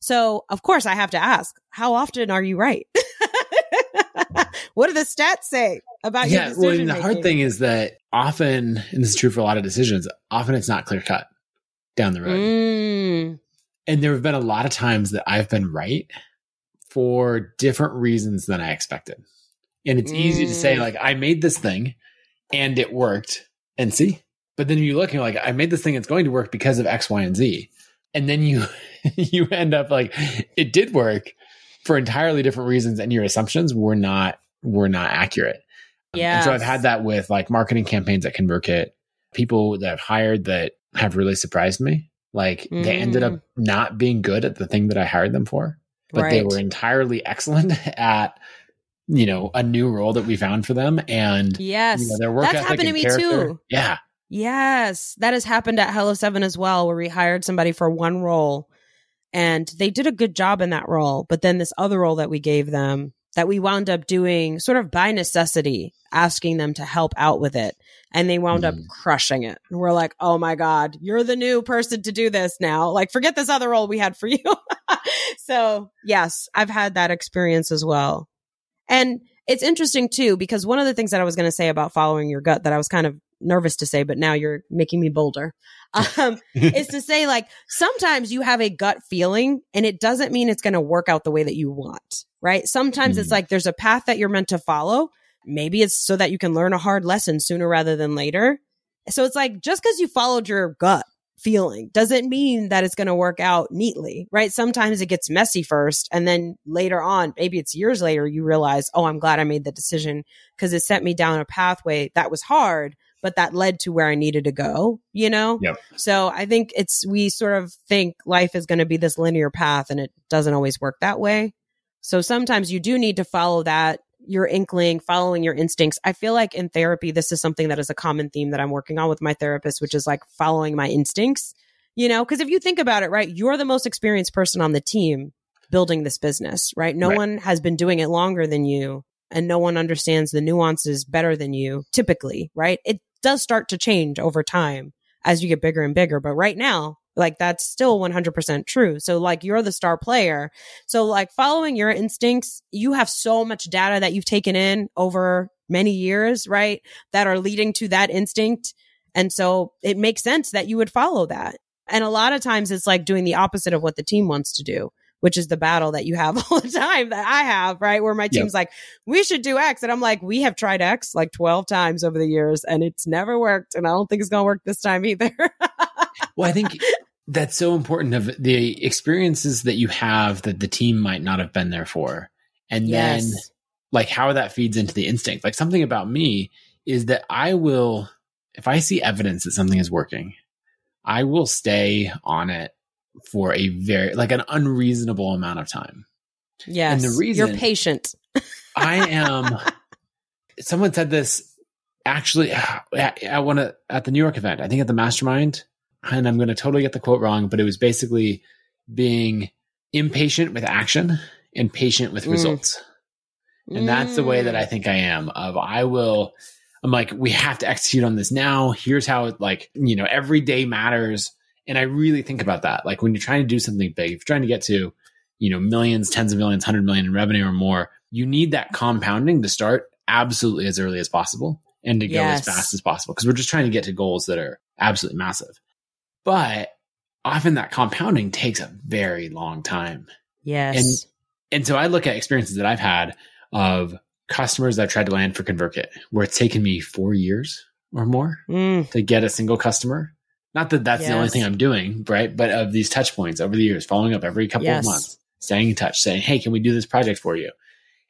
So of course I have to ask, how often are you right? (laughs) (laughs) what do the stats say about your yeah. decision Well, the hard thing is that often, and this is true for a lot of decisions, often it's not clear cut down the road. Mm, And there have been a lot of times that I've been right for different reasons than I expected. And it's easy to say, Mm. like, I made this thing and it worked. And see, but then you look and you're like, I made this thing, it's going to work because of X, Y, and Z. And then you (laughs) you end up like it did work for entirely different reasons, and your assumptions were not were not accurate. Um, so I've had that with like marketing campaigns at ConvertKit, people that I've hired that have really surprised me. Like they ended up not being good at the thing that I hired them for, but they were entirely excellent (laughs) at, you know, a new role that we found for them. And yes. you know, their work That's happened to me character- too. Yeah. Yes, that has happened at Hello 7 as well, where we hired somebody for one role and they did a good job in that role. But then this other role that we gave them that we wound up doing sort of by necessity, asking them to help out with it. And they wound up Mhm. crushing it. And we're like, oh my God, you're the new person to do this now. Like, forget this other role we had for (laughs) you. so, yes, I've had that experience as well. And it's interesting too, because one of the things that I was going to say about following your gut that I was kind of nervous to say, but now you're making me bolder, um, (laughs) is to say like sometimes you have a gut feeling and it doesn't mean it's going to work out the way that you want, right? Sometimes it's Mhm. like there's a path that you're meant to follow. Maybe it's so that you can learn a hard lesson sooner rather than later. So it's like just because you followed your gut feeling doesn't mean that it's going to work out neatly, right? Sometimes it gets messy first. And then later on, maybe it's years later, you realize, oh, I'm glad I made the decision because it sent me down a pathway that was hard, but that led to where I needed to go, you know? Yep. So I think it's, we sort of think life is going to be this linear path and it doesn't always work that way. So sometimes you do need to follow that, your inkling, following your instincts. I feel like in therapy, this is something that is a common theme that I'm working on with my therapist, which is like following my instincts, you know? Because if you think about it, right, you're the most experienced person on the team building this business, right? No Right. one has been doing it longer than you and no one understands the nuances better than you typically, right? It does start to change over time as you get bigger and bigger. But right now, like that's still 100% true. So like you're the star player. So like following your instincts, you have so much data that you've taken in over many years, right? That are leading to that instinct. And so it makes sense that you would follow that. And a lot of times it's like doing the opposite of what the team wants to do, which is the battle that you have (laughs) all the time that I have, right? Where my Yep. team's like, we should do X. And I'm like, we have tried X like 12 times over the years and it's never worked. And I don't think it's going to work this time either. (laughs) Well, I think that's so important of the experiences that you have that the team might not have been there for. And then like how that feeds into the instinct. Like something about me is that I will, if I see evidence that something is working, I will stay on it for a very like an unreasonable amount of time. Yes. And the reason- you're patient. (laughs) I am. someone said this actually. I want to at the New York event. I think at the Mastermind, and I'm going to totally get the quote wrong, but it was basically being impatient with action and patient with Mm. results. And that's the way that I Mm. think I am. Of I will. I'm like, we have to execute on this now. Here's how it like, you know, every day matters. And I really think about that. Like when you're trying to do something big, if you're trying to get to, you know, millions, tens of millions, hundred million in revenue or more, you need that compounding to start absolutely as early as possible and to go Yes. as fast as possible. Cause we're just trying to get to goals that are absolutely massive. But often that compounding takes a very long time. Yes. And so I look at experiences that I've had of customers that I've tried to land for ConvertKit, where it's taken me four years or more Mm. to get a single customer. Not that that's the only thing I'm doing, right? But of these touch points over the years, following up every couple Yes. of months, staying in touch, saying, Hey, can we do this project for you?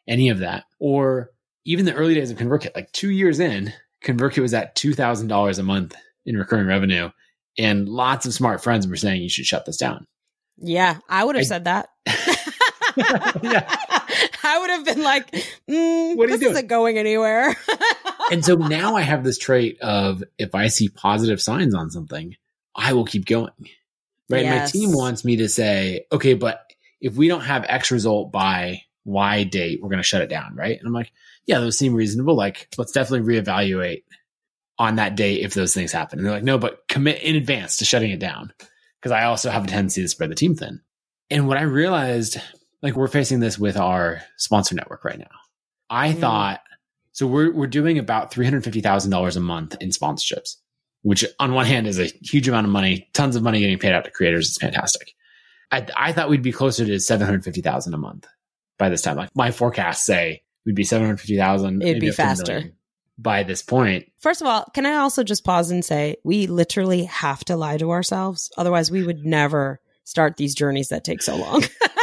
Any of that. Or even the early days of ConvertKit, like two years in, ConvertKit was at $2,000 a month in recurring revenue. And lots of smart friends were saying, you should shut this down. Yeah, I would have I- said that. (laughs) (laughs) Yeah. I would have been like, mm, What are you doing? isn't going anywhere. (laughs) and so now I have this trait of if I see positive signs on something, I will keep going. Right. Yes. My team wants me to say, okay, but if we don't have X result by Y date, we're going to shut it down. Right. And I'm like, yeah, those seem reasonable. Like, let's definitely reevaluate on that date if those things happen. And they're like, no, but commit in advance to shutting it down. Cause I also have a tendency to spread the team thin. And what I realized, like we're facing this with our sponsor network right now. I Mm. thought, so we're, we're doing about $350,000 a month in sponsorships, which on one hand is a huge amount of money, tons of money getting paid out to creators. It's fantastic. I, I thought we'd be closer to 750,000 a month by this time. Like my forecasts say we'd be 750,000. It'd maybe be up to a faster. By this point, First of all, can I also just pause and say we literally have to lie to ourselves? Otherwise, we would never start these journeys that take so long. (laughs)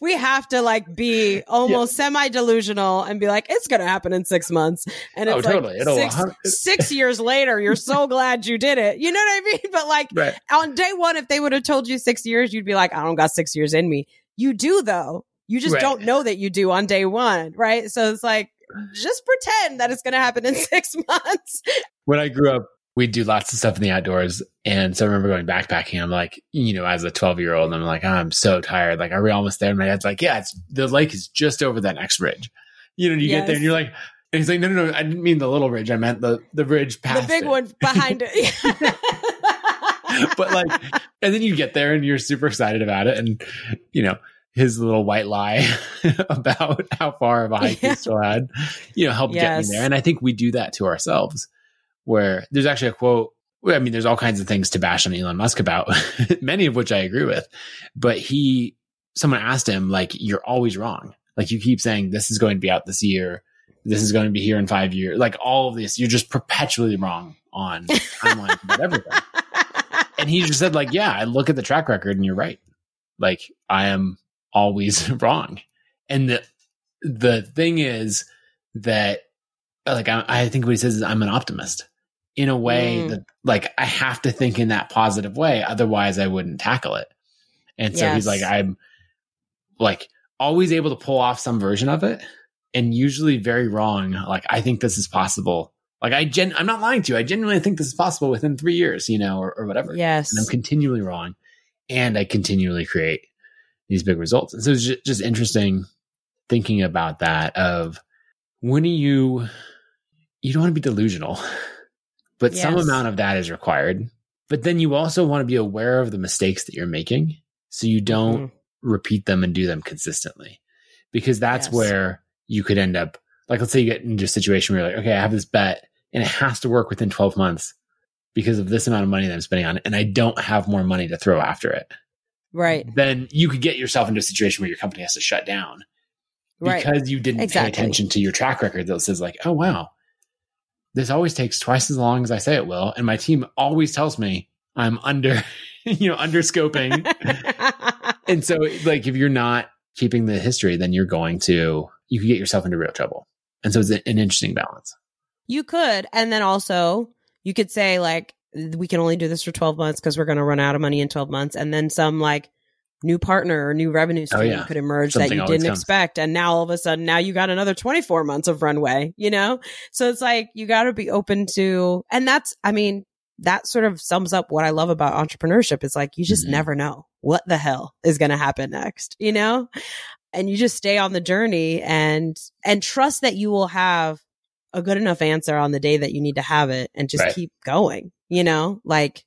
we have to like be almost semi delusional and be like, it's going to happen in six months. And Oh, it's like totally. Six, six years later, you're so (laughs) glad you did it. You know what I mean? (laughs) But like right. on day one, if they would have told you six years, you'd be like, I don't got six years in me. You do though. You just Right. don't know that you do on day one, right? So it's like, just pretend that it's going to happen in (laughs) six months. when I grew up, we'd do lots of stuff in the outdoors. And so I remember going backpacking. I'm like, you know, as a 12 year old, I'm like, oh, I'm so tired. Like, are we almost there? And my dad's like, yeah, it's the lake is just over that next ridge. You know, you get there and you're like, and he's like, no, no, no, I didn't mean the little ridge. I meant the, the ridge past the big it." one behind it. (laughs) (laughs) but like, and then you get there and you're super excited about it. And, you know, his little white lie (laughs) about how far of a hike Yeah. he still had, you know, helped get Yes. me there. And I think we do that to ourselves where there's actually a quote. I mean, there's all kinds of things to bash on Elon Musk about, (laughs) many of which I agree with. But he, someone asked him, like, you're always wrong. Like, you keep saying this is going to be out this year. This is going to be here in five years. Like, all of this, you're just perpetually wrong on timelines about everything. (laughs) And he just said, like, yeah, I look at the track record and you're right. Like, I am always (laughs) wrong. And the, the thing is that, like, I, I think what he says is I'm an optimist in a way Mm. that, like, I have to think in that positive way. Otherwise, I wouldn't tackle it. And so he's like, I'm like always able to pull off some version of it and usually very wrong. Like, I think this is possible. Like, I gen, I'm not lying to you. I genuinely think this is possible within three years, you know, or, or whatever yes. and I'm continually wrong, and I continually create these big results. And so it's just, just interesting thinking about that. Of when are you? You don't want to be delusional, (laughs) but some amount of that is required. But then you also want to be aware of the mistakes that you're making, so you don't Mhm. repeat them and do them consistently, because that's Yes. where you could end up. Like, let's say you get into a situation where you're like, okay, I have this bet, and it has to work within 12 months because of this amount of money that I'm spending on it, and I don't have more money to throw after it, Right. then you could get yourself into a situation where your company has to shut down Right. because you didn't Exactly. pay attention to your track record that says like, oh wow, this always takes twice as long as I say it will, and my team always tells me I'm under, (laughs) you know, under scoping, (laughs) and so like if you're not keeping the history, then you're going to you could get yourself into real trouble, and so it's an, an interesting balance. you could. And then also, you could say, like, we can only do this for 12 months because we're going to run out of money in 12 months. And then some like new partner or new revenue Oh, stream yeah. could emerge Something that you didn't comes. expect. And now all of a sudden, now you got another 24 months of runway, you know? So it's like, you got to be open to, and that's, I mean, that sort of sums up what I love about entrepreneurship. It's like, you just Mhm. never know what the hell is going to happen next, you know? And you just stay on the journey and, and trust that you will have a good enough answer on the day that you need to have it and just Right. keep going, you know? Like,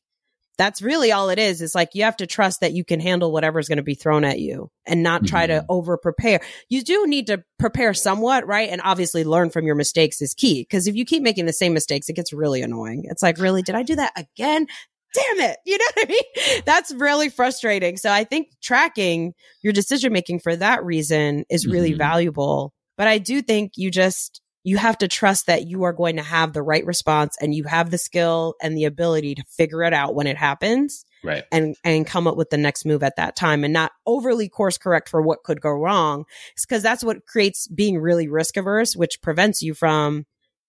that's really all it is. It's like you have to trust that you can handle whatever's going to be thrown at you and not try to Mhm. over prepare. You do need to prepare somewhat, right? And obviously learn from your mistakes is key. Cause if you keep making the same mistakes, it gets really annoying. It's like, really, did I do that again? Damn it. (laughs) You know what I mean? That's really frustrating. So I think tracking your decision making for that reason is really Mhm. valuable. But I do think you just, you have to trust that you are going to have the right response and you have the skill and the ability to figure it out when it happens Right. and and come up with the next move at that time and not overly course correct for what could go wrong. Because that's what creates being really risk averse which prevents you from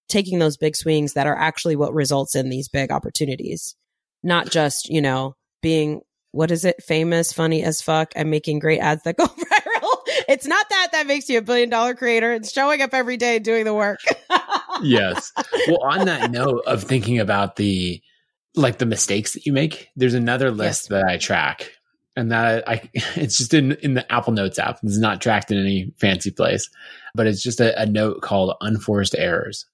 taking those big swings that are actually what results in these big opportunities. Not just you know being what is it? Famous funny as fuck and making great ads that go (laughs) viral it's not that that makes you a billion dollar creator it's showing up every day and doing the work (laughs) yes. Well, on that note of thinking about the like the mistakes that you make, there's another list Yes. that I track. And that I (laughs) it's just in in the Apple Notes app. It's not tracked in any fancy place, but it's just a, a note called unforced errors.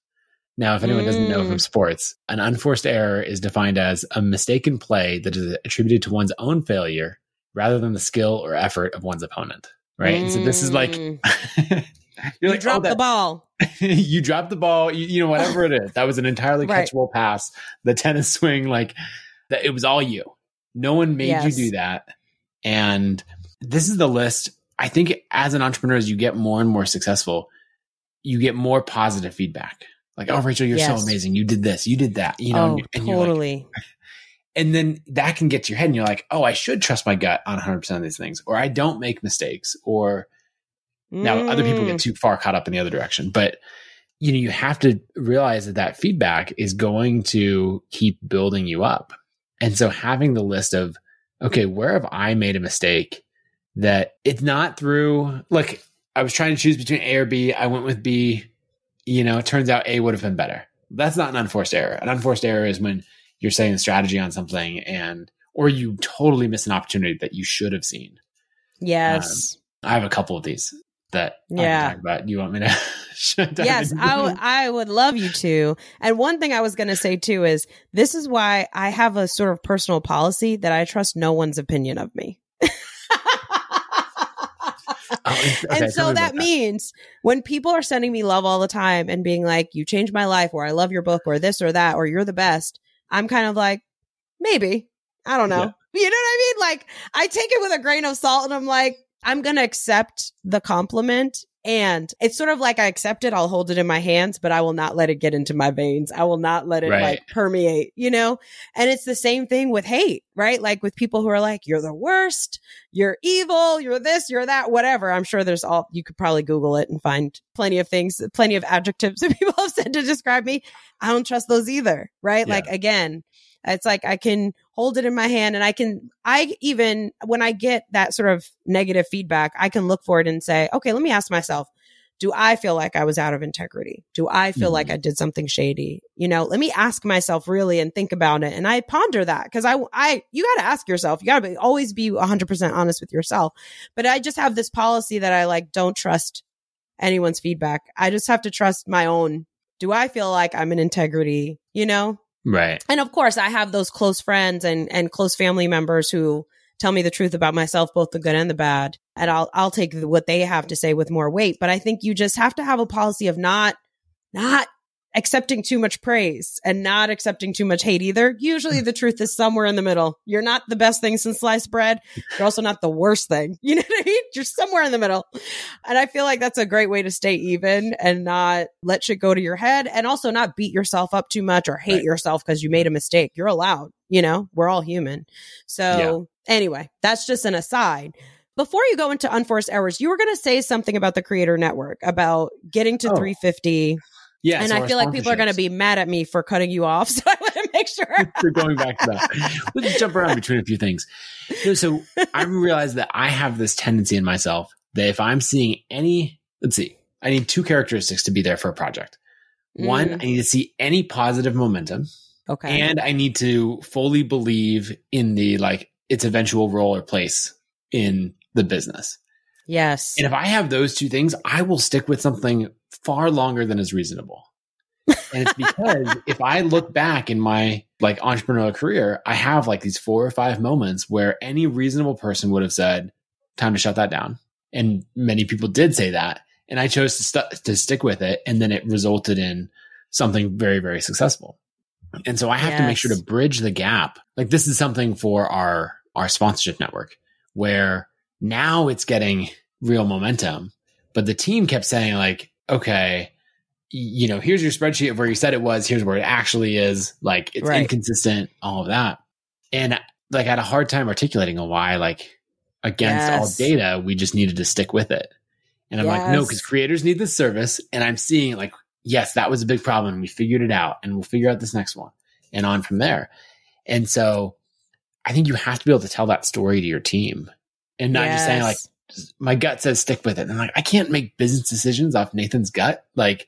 Now, if anyone doesn't know Mm. from sports, an unforced error is defined as a mistaken play that is attributed to one's own failure rather than the skill or effort of one's opponent. Right. And so this is like Mm. (laughs) you're you like, oh, dropped that- the ball (laughs) you dropped the ball, you, you know, whatever it is. That was an entirely Right. catchable pass. The tennis (laughs) swing, like that, it was all you. No one made Yes. you do that. And this is the list. I think as an entrepreneur, as you get more and more successful, you get more positive feedback. Like, oh, Rachel, you're Yes. so amazing. You did this. You did that. You know, oh and, and you're like- totally and then that can get to your head and you're like, oh, I should trust my gut on 100% of these things, or I don't make mistakes, or now, other people Mm. get too far caught up in the other direction, but you know, you have to realize that that feedback is going to keep building you up. And so having the list of, okay, where have I made a mistake that it's not through, like, I was trying to choose between A or B. I went with B. You know, it turns out A would have been better. That's not an unforced error. An unforced error is when you're setting a strategy on something and, or you totally miss an opportunity that you should have seen. yes um, I have a couple of these that I Yeah. can talk about. Do you want me to? (laughs) yes, I, w- (laughs) I would love you to. And one thing I was going to say too is this is why I have a sort of personal policy that I trust no one's opinion of me. (laughs) Oh, okay, and so about that means when people are sending me love all the time and being like, you changed my life, or I love your book, or this or that, or you're the best, I'm kind of like, maybe. I don't know. You know what I mean? Like, I take it with a grain of salt and I'm like, I'm going to accept the compliment. And it's sort of like I accept it. I'll hold it in my hands, but I will not let it get into my veins. I will not let it Right. like permeate, you know? And it's the same thing with hate, right? Like with people who are like, you're the worst, you're evil, you're this, you're that, whatever. I'm sure there's all, you could probably Google it and find plenty of things, plenty of adjectives (laughs) that people have said to describe me. I don't trust those either, right? Yeah. Like again, it's like I can hold it in my hand and I can, I even, when I get that sort of negative feedback, I can look for it and say, okay, let me ask myself, do I feel like I was out of integrity? Do I feel Mhm. like I did something shady? You know, let me ask myself really and think about it. And I ponder that because I, I, you got to ask yourself, you got to be, always be 100% honest with yourself. But I just have this policy that I like, don't trust anyone's feedback. I just have to trust my own. Do I feel like I'm in integrity? You know? Right. And of course, I have those close friends and and close family members who tell me the truth about myself, both the good and the bad. And I'll I'll take what they have to say with more weight. But I think you just have to have a policy of not not accepting too much praise and not accepting too much hate either. Usually hmm. the truth is somewhere in the middle. You're not the best thing since sliced bread. You're also not the worst thing. (laughs) You know what I mean? You're somewhere in the middle. And I feel like that's a great way to stay even and not let shit go to your head and also not beat yourself up too much or hate Right. yourself because you made a mistake. You're allowed, you know, we're all human. So anyway, that's just an aside. Before you go into unforced errors, you were going to say something about the creator network about getting to Oh. 350 Yeah. and I feel like people are going to be mad at me for cutting you off. (laughs) So I want to make sure. (laughs) We're going back to that. (laughs) We'll just jump around between a few things. So, so I realized that I have this tendency in myself that if I'm seeing any, let's see, I need two characteristics to be there for a project. One, Mm. I need to see any positive momentum, Okay. and I need to fully believe in the like its eventual role or place in the business. yes. And if I have those two things, I will stick with something far longer than is reasonable. And it's because (laughs) if I look back in my like entrepreneurial career, I have like these four or five moments where any reasonable person would have said, time to shut that down. And many people did say that. And I chose to, st- to stick with it. And then it resulted in something very, very successful. And so I have to make sure to bridge the gap. Like this is something for our, our sponsorship network where now it's getting real momentum. But the team kept saying like, okay, you know, here's your spreadsheet of where you said it was. Here's where it actually is. Like it's Right. inconsistent, all of that. And like I had a hard time articulating a why, like against Yes. all data, we just needed to stick with it. And I'm like, no, because creators need this service. And I'm seeing like, yes, that was a big problem. We figured it out and we'll figure out this next one and on from there. And so I think you have to be able to tell that story to your team and not just saying like, My gut says stick with it. And I'm like, I can't make business decisions off Nathan's gut. Like,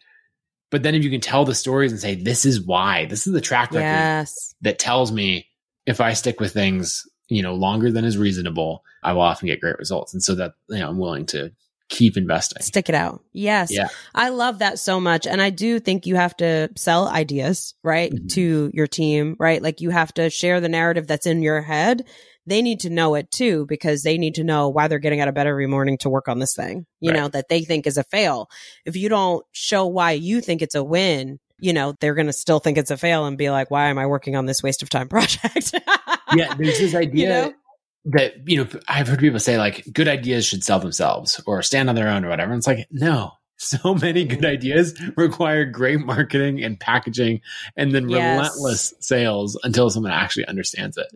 but then if you can tell the stories and say, this is why, this is the track record yes. that tells me if I stick with things, you know, longer than is reasonable, I will often get great results. And so that, you know, I'm willing to keep investing. Stick it out. Yes. Yeah. I love that so much. And I do think you have to sell ideas, right? Mhm. To your team, right? Like you have to share the narrative that's in your head. They need to know it too, because they need to know why they're getting out of bed every morning to work on this thing, you Right. know, that they think is a fail. If you don't show why you think it's a win, you know, they're going to still think it's a fail and be like, why am I working on this waste of time (laughs) project? yeah. There's this (laughs) idea know? That, you know, I've heard people say like good ideas should sell themselves or stand on their own or whatever. And it's like, no, (laughs) so many good ideas require great marketing and packaging and then Yes. relentless sales until someone actually understands it.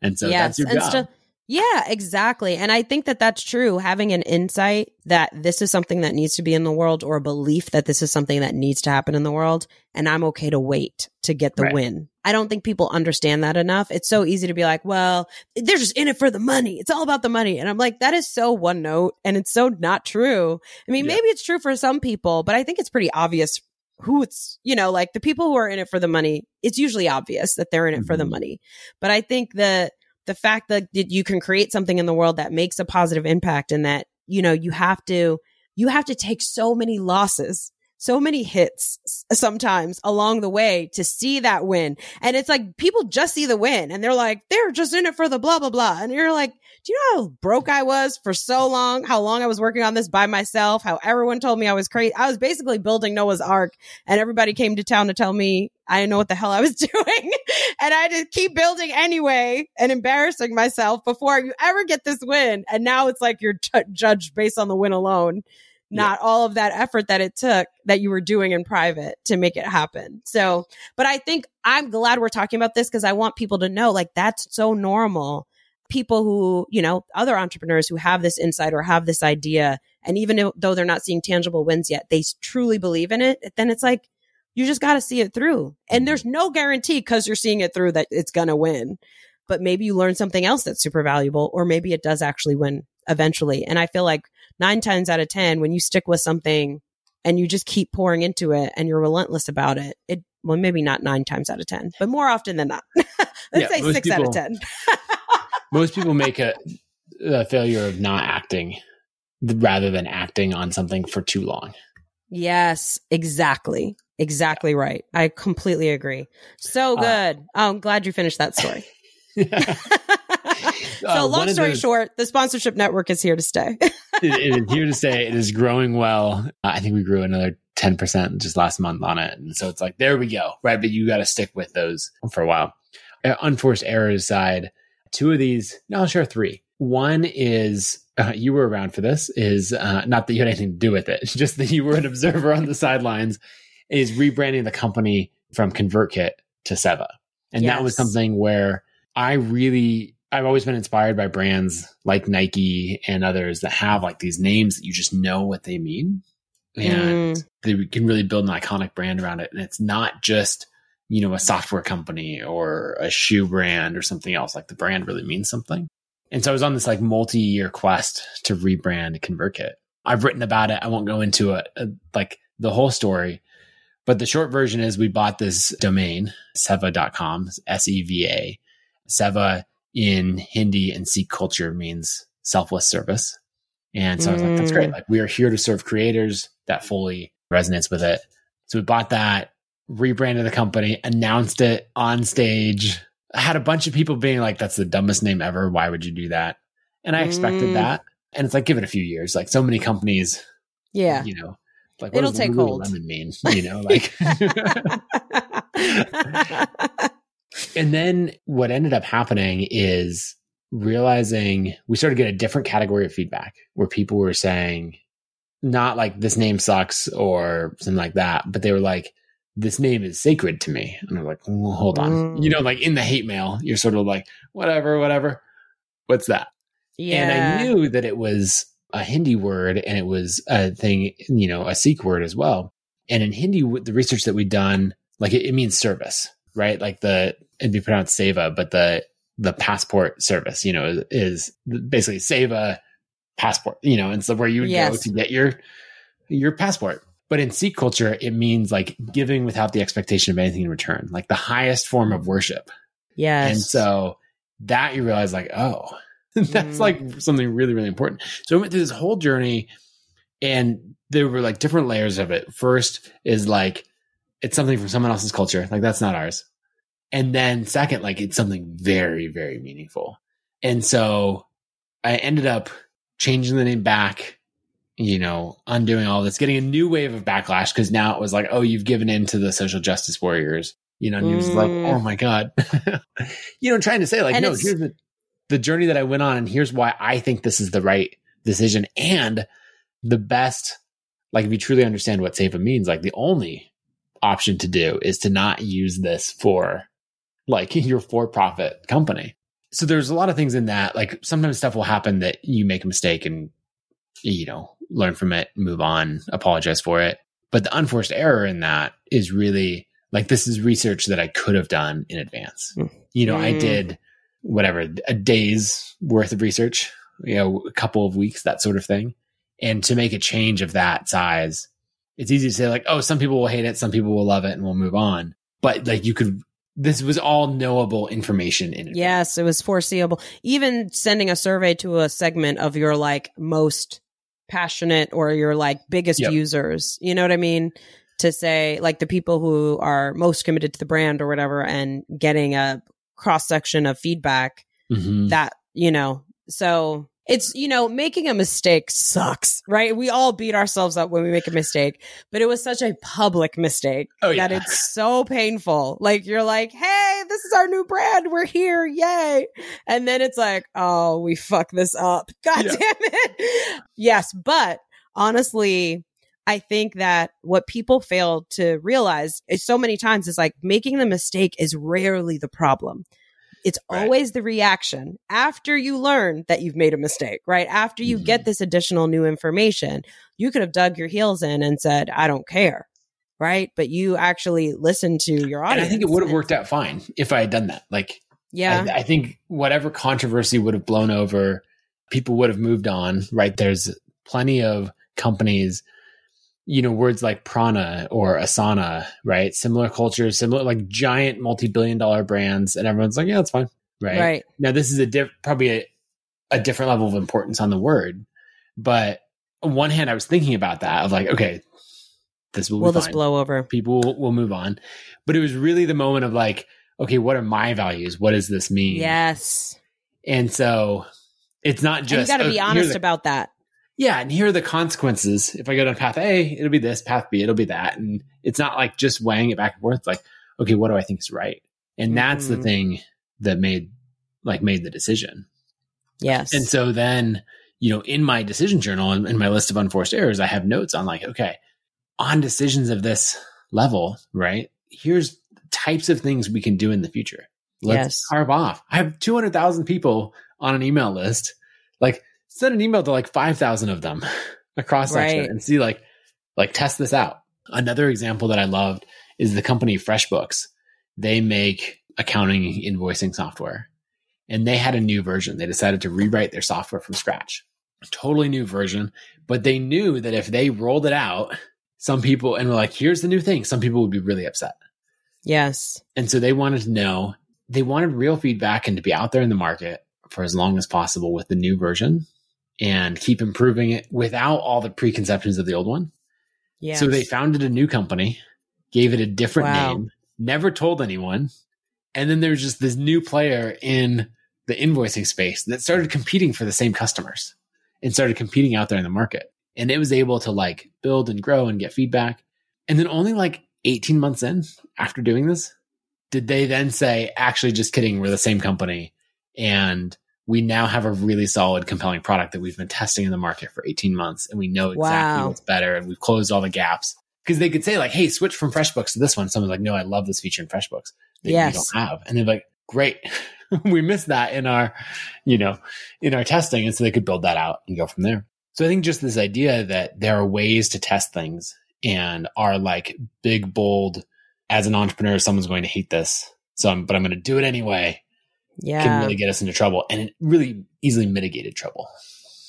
And so that's your and job. stu- yeah, exactly. And I think that that's true. Having an insight that this is something that needs to be in the world or a belief that this is something that needs to happen in the world. And I'm okay to wait to get the Right. win. I don't think people understand that enough. It's so easy to be like, well, they're just in it for the money. It's all about the money. And I'm like, that is so one note and it's so not true. I mean, Yeah. maybe it's true for some people, but I think it's pretty obvious who it's, you know, like the people who are in it for the money, it's usually obvious that they're in it for the Mhm. money. But I think the the fact that you can create something in the world that makes a positive impact and that, you know, you have to you have to take so many losses, so many hits sometimes along the way to see that win. And it's like people just see the win and they're like, they're just in it for the blah, blah, blah. And you're like, do you know how broke I was for so long? How long I was working on this by myself? How everyone told me I was crazy. I was basically building Noah's Ark and everybody came to town to tell me I didn't know what the hell I was (laughs) doing. and I had to keep building anyway and embarrassing myself before you ever get this win. And now it's like you're t- judged based on the win alone, not all of that effort that it took that you were doing in private to make it happen. So, but I think I'm glad we're talking about this because I want people to know like that's so normal. People who, you know, other entrepreneurs who have this insight or have this idea, and even though they're not seeing tangible wins yet, they truly believe in it. Then it's like, you just got to see it through. And there's no guarantee because you're seeing it through that it's going to win. But maybe you learn something else that's super valuable, or maybe it does actually win eventually. And I feel like nine times out of 10, when you stick with something and you just keep pouring into it and you're relentless about it, it, well, maybe not nine times out of 10, but more often than not. (laughs) Let's Yeah, say six out of 10. (laughs) Most people make a, a failure of not acting rather than acting on something for too long. Yes, exactly. Exactly right. I completely agree. So Uh, good. oh, I'm glad you finished that story. (laughs) so, Uh, long story those- short, the sponsorship network is here to stay. (laughs) it, it is here to stay. It is growing well. Uh, I think we grew another 10% just last month on it. And so it's like, there we go. Right. But you got to stick with those for a while. Uh, unforced errors aside, two of these, no, I'll share three. One is, uh, you were around for this, is uh, not that you had anything to do with it, it's (laughs) just that you were an observer on the sidelines, is rebranding the company from ConvertKit to Seva. And that was something where I really I've always been inspired by brands like Nike and others that have like these names that you just know what they mean. And Mm. they can really build an iconic brand around it. And it's not just you know, a software company or a shoe brand or something else. Like the brand really means something. And so I was on this like multi-year quest to rebrand ConvertKit. I've written about it. I won't go into it, like the whole story, but the short version is we bought this domain, seva.com, S E V A. Seva in Hindi and Sikh culture means selfless service. And so I was like, that's great. Mm. Like we are here to serve creators. That fully resonates with it. So we bought that, rebranded the company, announced it on stage. Had a bunch of people being like, that's the dumbest name ever. Why would you do that? And I expected Mm. that. And it's like, give it a few years. Like so many companies, Yeah. you know, like It'll does take hold. Lululemon mean? You know, like (laughs) And then what ended up happening is realizing we started to get a different category of feedback where people were saying, not like this name sucks or something like that, but they were like, this name is sacred to me. And I'm like, well, hold on. Mm. You know, like in the hate mail, you're sort of like, whatever, whatever. What's that? yeah. And I knew that it was a Hindi word and it was a thing, you know, a Sikh word as well. And in Hindi, the research that we'd done, like it, it means service, right? Like the, it'd be pronounced seva, but the, the passport service, you know, is, is basically seva passport, you know, and so where you would go to get your, your passport. But in Sikh culture, it means like giving without the expectation of anything in return, like the highest form of worship. yes. And so that you realize like, oh, (laughs) that's Mm. like something really, really important. So I went through this whole journey and there were like different layers of it. First is like, it's something from someone else's culture. Like that's not ours. And then second, like it's something very, very meaningful. And so I ended up changing the name back, you know, undoing all this, getting a new wave of backlash because now it was like, oh, you've given in to the social justice warriors. You know, and he was like, Mm. oh my God. (laughs) you know, trying to say, like, And no, here's the, the journey that I went on, and here's why I think this is the right decision and the best. Like, if you truly understand what Seva means, like, the only option to do is to not use this for like (laughs) your for profit company. So there's a lot of things in that. Like, sometimes stuff will happen that you make a mistake and, you know, learn from it, move on, apologize for it. But the unforced error in that is really like this is research that I could have done in advance. Mm. You know, I Mm. did whatever a day's worth of research, you know, a couple of weeks, that sort of thing. And to make a change of that size, it's easy to say like, oh, some people will hate it, some people will love it, and we'll move on. But like you could, this was all knowable information in it. Yes, it was foreseeable. Even sending a survey to a segment of your like most passionate or your like biggest Yep. users, you know what I mean? To say like the people who are most committed to the brand or whatever and getting a cross section of feedback Mhm. that, you know, so it's, you know, making a mistake sucks, right? We all beat ourselves up when we make a mistake, but it was such a public mistake Oh, yeah. that it's so painful. Like you're like, hey, this is our new brand. We're here. Yay. And then it's like, oh, we fuck this up. (laughs) God Yeah. damn it. yes. But honestly, I think that what people fail to realize is so many times is like making the mistake is rarely the problem. It's Right. always the reaction after you learn that you've made a mistake, right? After you Mhm. get this additional new information, you could have dug your heels in and said, I don't care, right? But you actually listened to your And audience. I think it would have worked out fine if I had done that. Like, Yeah. I, I think whatever controversy would have blown over, people would have moved on, right? There's plenty of companies, you know, words like Prana or Asana, right? Similar cultures, similar, like giant multi billion dollar brands. And everyone's like, yeah, that's fine. Right. right. Now, this is a diff- probably a, a different level of importance on the word. But on one hand, I was thinking about that of like, okay, this will Will be this blow over? people will, will move on. But it was really the moment of like, okay, what are my values? What does this mean? Yes. And so it's not And just you got to oh, be honest the- about that. Yeah, and here are the consequences. If I go down path A, it'll be this. Path B, it'll be that. And it's not like just weighing it back and forth. Like, okay, what do I think is right? And that's the Mhm. thing that made like made the decision. Yes. And so then, you know, in my decision journal and in my list of unforced errors, I have notes on like, okay, on decisions of this level, right? Here's types of things we can do in the future. Let's Yes. carve off. I have 200,000 people on an email list. Send an email to like 5,000 of them (laughs) across section Right. and see like, like test this out. Another example that I loved is the company FreshBooks. they make accounting invoicing software and they had a new version. They decided to rewrite their software from scratch. Totally new version, but they knew that if they rolled it out, some people and were like, here's the new thing, some people would be really upset. Yes. And so they wanted to know, they wanted real feedback and to be out there in the market for as long as possible with the new version and keep improving it without all the preconceptions of the old one. Yeah. So they founded a new company, gave it a different Wow. name, never told anyone. And then there's just this new player in the invoicing space that started competing for the same customers and started competing out there in the market. And it was able to like build and grow and get feedback. And then only like 18 months in after doing this, did they then say, actually, just kidding, we're the same company. And we now have a really solid, compelling product that we've been testing in the market for 18 months and we know exactly Wow. what's better and we've closed all the gaps. Because they could say, like, hey, switch from FreshBooks to this one. Someone's like, no, I love this feature in FreshBooks that Yes. you don't have. And they're like, great. (laughs) we missed that in our, you know, in our testing. And so they could build that out and go from there. So I think just this idea that there are ways to test things and are like big, bold, as an entrepreneur, someone's going to hate this. So I'm, but I'm going to do it anyway yeah. can really get us into trouble and it really easily mitigated trouble.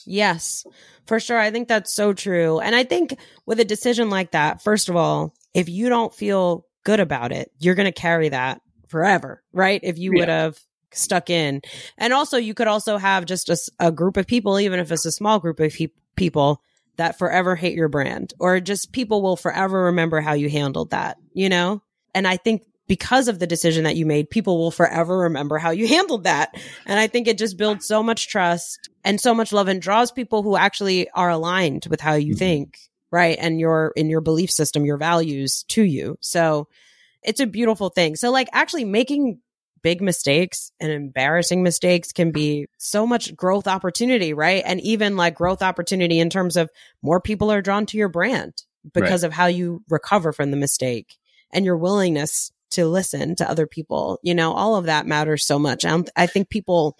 Yes, for sure. I think that's so true. And I think with a decision like that, first of all, if you don't feel good about it, you're going to carry that forever, right? If you Yeah. would have stuck in. And also, you could also have just a group of people, even if it's a small group of pe- people that forever hate your brand or just people will forever remember how you handled that, you know? And I think because of the decision that you made, people will forever remember how you (laughs) handled that. And I think it just builds so much trust and so much love and draws people who actually are aligned with how you Mhm. think, right? And your in your belief system, your values to you. So it's a beautiful thing. So like actually making big mistakes and embarrassing mistakes can be so much growth opportunity, right? And even like growth opportunity in terms of more people are drawn to your brand because of how you recover from the mistake and your willingness to listen to other people. You know, all of that matters so much. I, I think people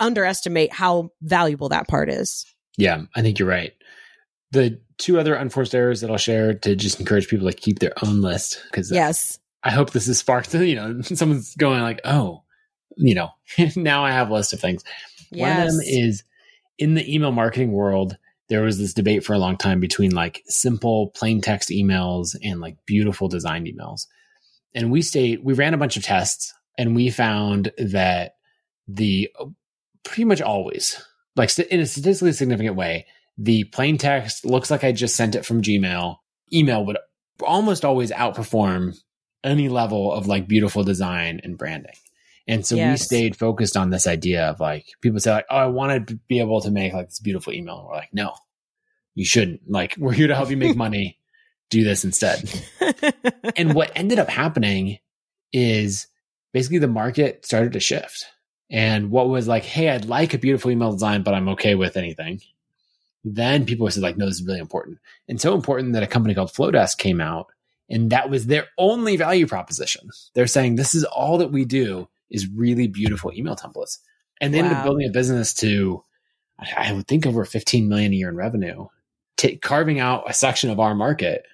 underestimate how valuable that part is. Yeah, I think you're right. The two other unforced errors that I'll share to just encourage people to keep their own list because Yes. I hope this has sparked, you know, (laughs) someone's going like, oh, you know, (laughs) now I have a list of things. One of them is in the email marketing world, there was this debate for a long time between like simple plain text emails and like beautiful designed emails. And we stayed, we ran a bunch of tests and we found that the pretty much always, like st- in a statistically significant way, the plain text looks like I just sent it from Gmail. Email would almost always outperform any level of like beautiful design and branding. And so we stayed focused on this idea of like people say like, oh, I want to be able to make like this beautiful email. And we're like, no, you shouldn't. Like we're here to help you make (laughs) money. Do this instead. (laughs) And what ended up happening is basically the market started to shift. And what was like, hey, I'd like a beautiful email design, but I'm okay with anything. Then people said like, no, this is really important. And so important that a company called Flodesk came out and that was their only value proposition. They're saying this is all that we do is really beautiful email templates. And they ended up building a business to, I would think over 15 million a year in revenue, ta carving out a section of our market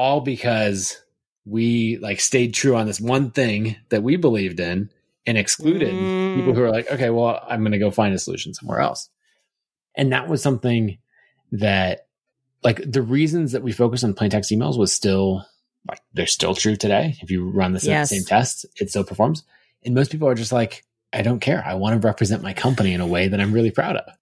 all because we like stayed true on this one thing that we believed in and excluded Mm. people who are like, okay, well, I'm going to go find a solution somewhere else. And that was something that like the reasons that we focused on plain text emails was still like they're still true today. If you run the same, Yes. same test, it still performs. And most people are just like, I don't care. I want to represent my company in a way that I'm really proud of.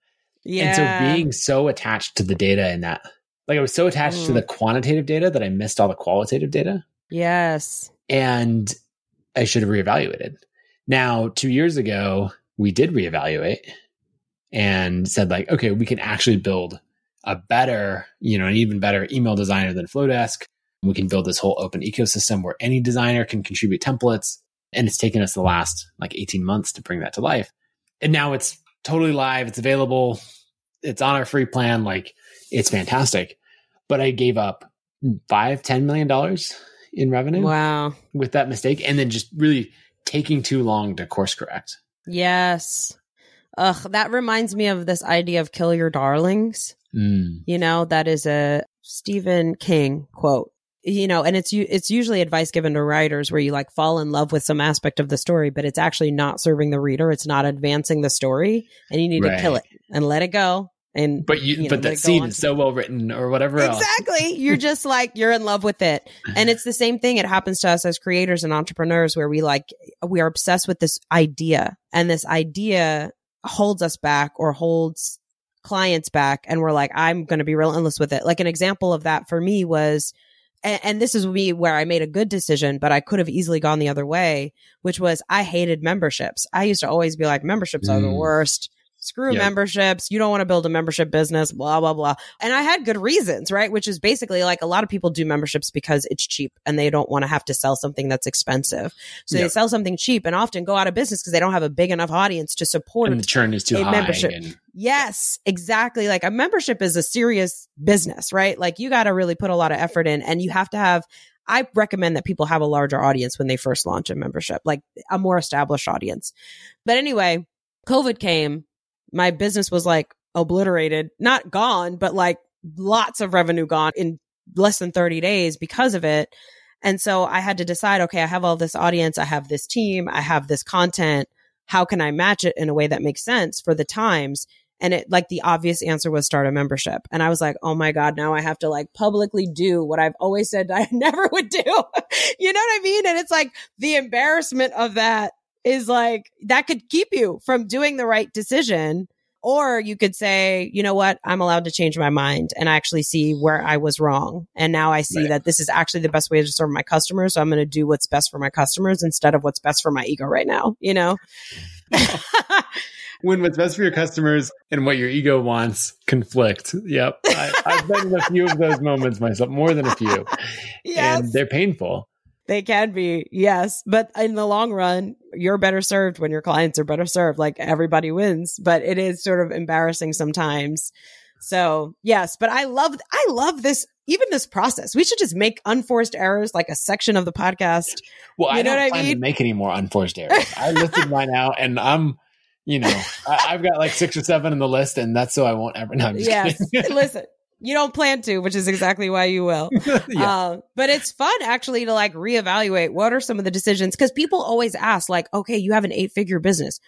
yeah. And so being so attached to the data in that, like I was so attached to Mm. the quantitative data that I missed all the qualitative data yes. and I should have reevaluated. Now, two years ago, we did reevaluate and said like, okay, we can actually build a better, you know, an even better email designer than Flodesk. We can build this whole open ecosystem where any designer can contribute templates. And it's taken us the last like 18 months to bring that to life. And now it's totally live. It's available. It's on our free plan. Like it's fantastic. But I gave up five, ten million dollars in revenue Wow. with that mistake and then just really taking too long to course correct. Yes. Ugh, that reminds me of this idea of kill your darlings. Mm. You know, that is a Stephen King quote. you know, and it's it's usually advice given to writers where you like fall in love with some aspect of the story, but it's actually not serving the reader. It's not advancing the story, and you need right. to kill it and let it go. And but you, you but that scene is so well written, or whatever. Exactly, you're just like you're in love with it, and it's the same thing. It happens to us as creators and entrepreneurs, where we like we are obsessed with this idea, and this idea holds us back or holds clients back, and we're like, I'm going to be relentless with it. Like an example of that for me was and, and, this is me where I made a good decision, but I could have easily gone the other way, which was I hated memberships. I used to always be like, memberships mm. are the mm. worst. Screw yep. memberships. You don't want to build a membership business, blah, blah, blah. And I had good reasons, right? Which is basically like a lot of people do memberships because it's cheap and they don't want to have to sell something that's expensive. So yep. they sell something cheap and often go out of business because they don't have a big enough audience to support and the churn is too high. Membership. And- yes, exactly. Like a membership is a serious business, right? Like you got to really put a lot of effort in and you have to have I recommend that people have a larger audience when they first launch a membership, like a more established audience. But anyway, COVID came my business was like obliterated, not gone, but like lots of revenue gone in less than 30 days because of it. And so I had to decide, okay, I have all this audience. I have this team. I have this content. How can I match it in a way that makes sense for the times? And it like the obvious answer was start a membership. And I was like, oh my God, now I have to like publicly do what I've always said I (laughs) never would do. (laughs) you know what I mean? And it's like the embarrassment of that is like that could keep you from doing the right decision. Or you could say, you know what? I'm allowed to change my mind and I actually see where I was wrong. And now I see right. that this is actually the best way to serve my customers. So I'm going to do what's best for my customers instead of what's best for my ego right now, you know? (laughs) when what's best for your customers and what your ego wants conflict. Yep. I, have been in a few of those moments myself, more than a few. (laughs) Yes. And they're painful. They can be, yes. But in the long run, you're better served when your clients are better served. Like everybody wins, but it is sort of embarrassing sometimes. So yes, but I love, I love this, even this process. We should just make unforced errors like a section of the podcast. Well, you I know don't what I mean? to make any more unforced errors. I listed (laughs) mine out and I'm, you know, I, have got like six or seven in the list and that's so I won't ever, no, yes. (laughs) Listen, you don't plan to, which is exactly why you will. (laughs) yeah. uh, but it's fun actually to like reevaluate what are some of the decisions because people always ask, like, okay, you have an eight figure business.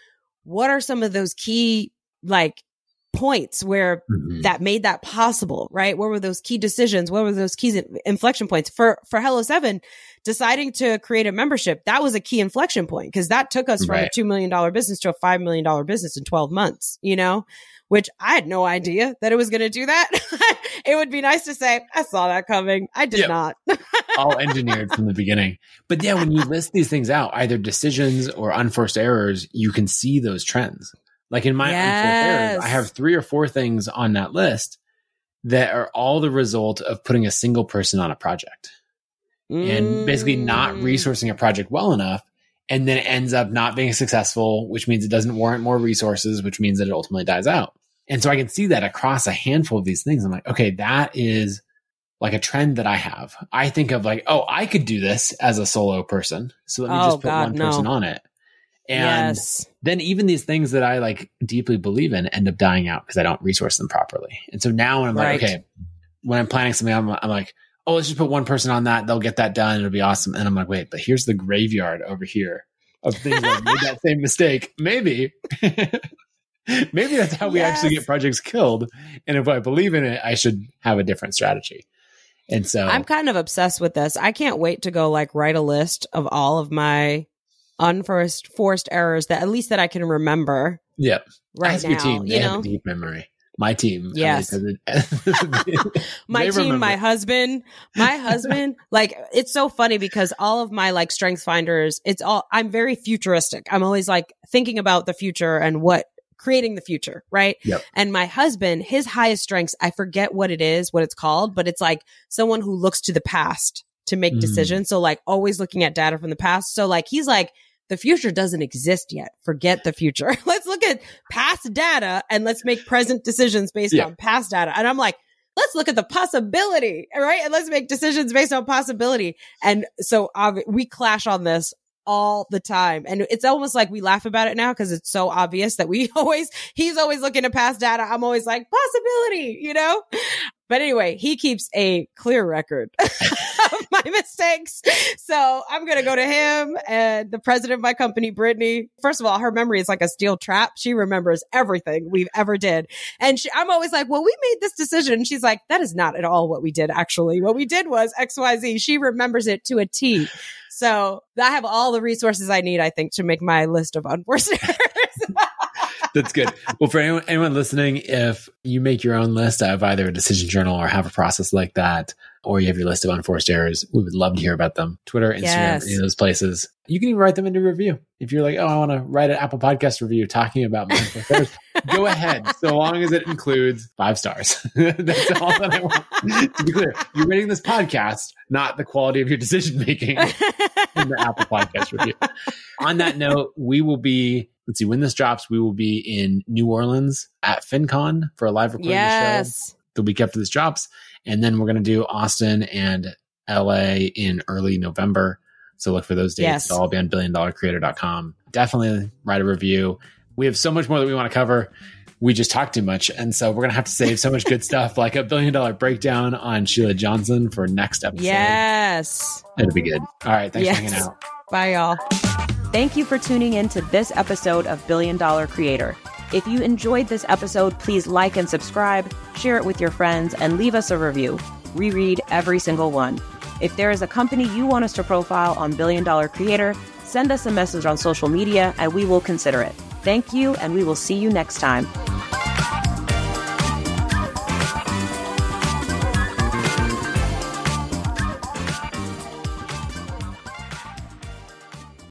What are some of those key like points where mm-hmm. that made that possible, right? What were those key decisions? What were those key inflection points for for Hello Seven? Deciding to create a membership that was a key inflection point because that took us from right. a two million dollar business to a five million dollar business in twelve months. You know, which I had no idea that it was going to do that. (laughs) it would be nice to say, I saw that coming. I did yep. not. (laughs) All engineered from the beginning. But yeah, when you list these things out, either decisions or unforced errors, you can see those trends. Like in my yes. unforced errors, I have three or four things on that list that are all the result of putting a single person on a project mm. and basically not mm. resourcing a project well enough and then it ends up not being successful, which means it doesn't warrant more resources, which means that it ultimately dies out. And so I can see that across a handful of these things. I'm like, okay, that is like a trend that I have. I think of like, oh, I could do this as a solo person. So let me oh, just put God, one person on it. And yes. then even these things that I like deeply believe in end up dying out because I don't resource them properly. And so now when I'm right. like, okay, when I'm planning something, I'm, I'm like, oh, let's just put one person on that. They'll get that done. It'll be awesome. And I'm like, wait, but here's the graveyard over here of things that made that same mistake. Maybe. (laughs) (laughs) Maybe that's how we actually get projects killed. And if I believe in it, I should have a different strategy. And so I'm kind of obsessed with this. I can't wait to go like write a list of all of my unforced forced errors that at least that I can remember. Yep. Right now, team, you know, deep memory. My team. Yes. (laughs) (laughs) my team, remember. my husband, my husband, like it's so funny because all of my like strength finders, it's all, I'm very futuristic. I'm always like thinking about the future and what creating the future, right? Yep. And my husband, his highest strengths, I forget what it is, what it's called, but it's like someone who looks to the past to make mm. decisions. So like always looking at data from the past. So like he's like, the future doesn't exist yet. Forget the future. (laughs) let's look at past data and let's make present decisions based yeah. on past data. And I'm like, let's look at the possibility, right? And let's make decisions based on possibility. And so uh, we clash on this all the time. And it's almost like we laugh about it now because it's so obvious that we (laughs) always, he's always looking to past data. I'm always like, possibility, you know? But anyway, he keeps a clear record (laughs) of my (laughs) mistakes. So I'm going to go to him and the president of my company, Brittany. First of all, her memory is like a steel trap. She remembers everything we've ever did. And she, I'm always like, well, we made this decision. And she's like, that is not at all what we did. Actually, what we did was X, Y, Z. She remembers it to a T. So I have all the resources I need, I think, to make my list of unforced. (laughs) That's good. Well, for anyone, anyone listening, if you make your own list of either a decision journal or have a process like that, or you have your list of unforced errors, we would love to hear about them. Twitter, Instagram, yes. any of those places. You can even write them into review. If you're like, oh, I want to write an Apple Podcast review talking about my errors, go (laughs) ahead, so long as it includes five stars. (laughs) That's all that I want. to be clear, you're rating this podcast, not the quality of your decision making in (laughs) the Apple Podcast review. On that note, we will be let's see when this drops we will be in new orleans at fincon for a live recording yes. show. The week after this drops. And then we're going to do austin and la in early november. So look for those dates. Yes. it'll all be on billiondollarcreator.com definitely write a review. We have so much more that we want to cover we just talked too much and so we're going to have to save so much good stuff like a billion dollar breakdown on sheila johnson for next episode yes it'll be good all right thanks yes. for hanging out bye y'all Thank you for tuning in to this episode of Billion Dollar Creator. If you enjoyed this episode, please like and subscribe, share it with your friends, and leave us a review. We read every single one. If there is a company you want us to profile on Billion Dollar Creator, send us a message on social media and we will consider it. Thank you, and we will see you next time.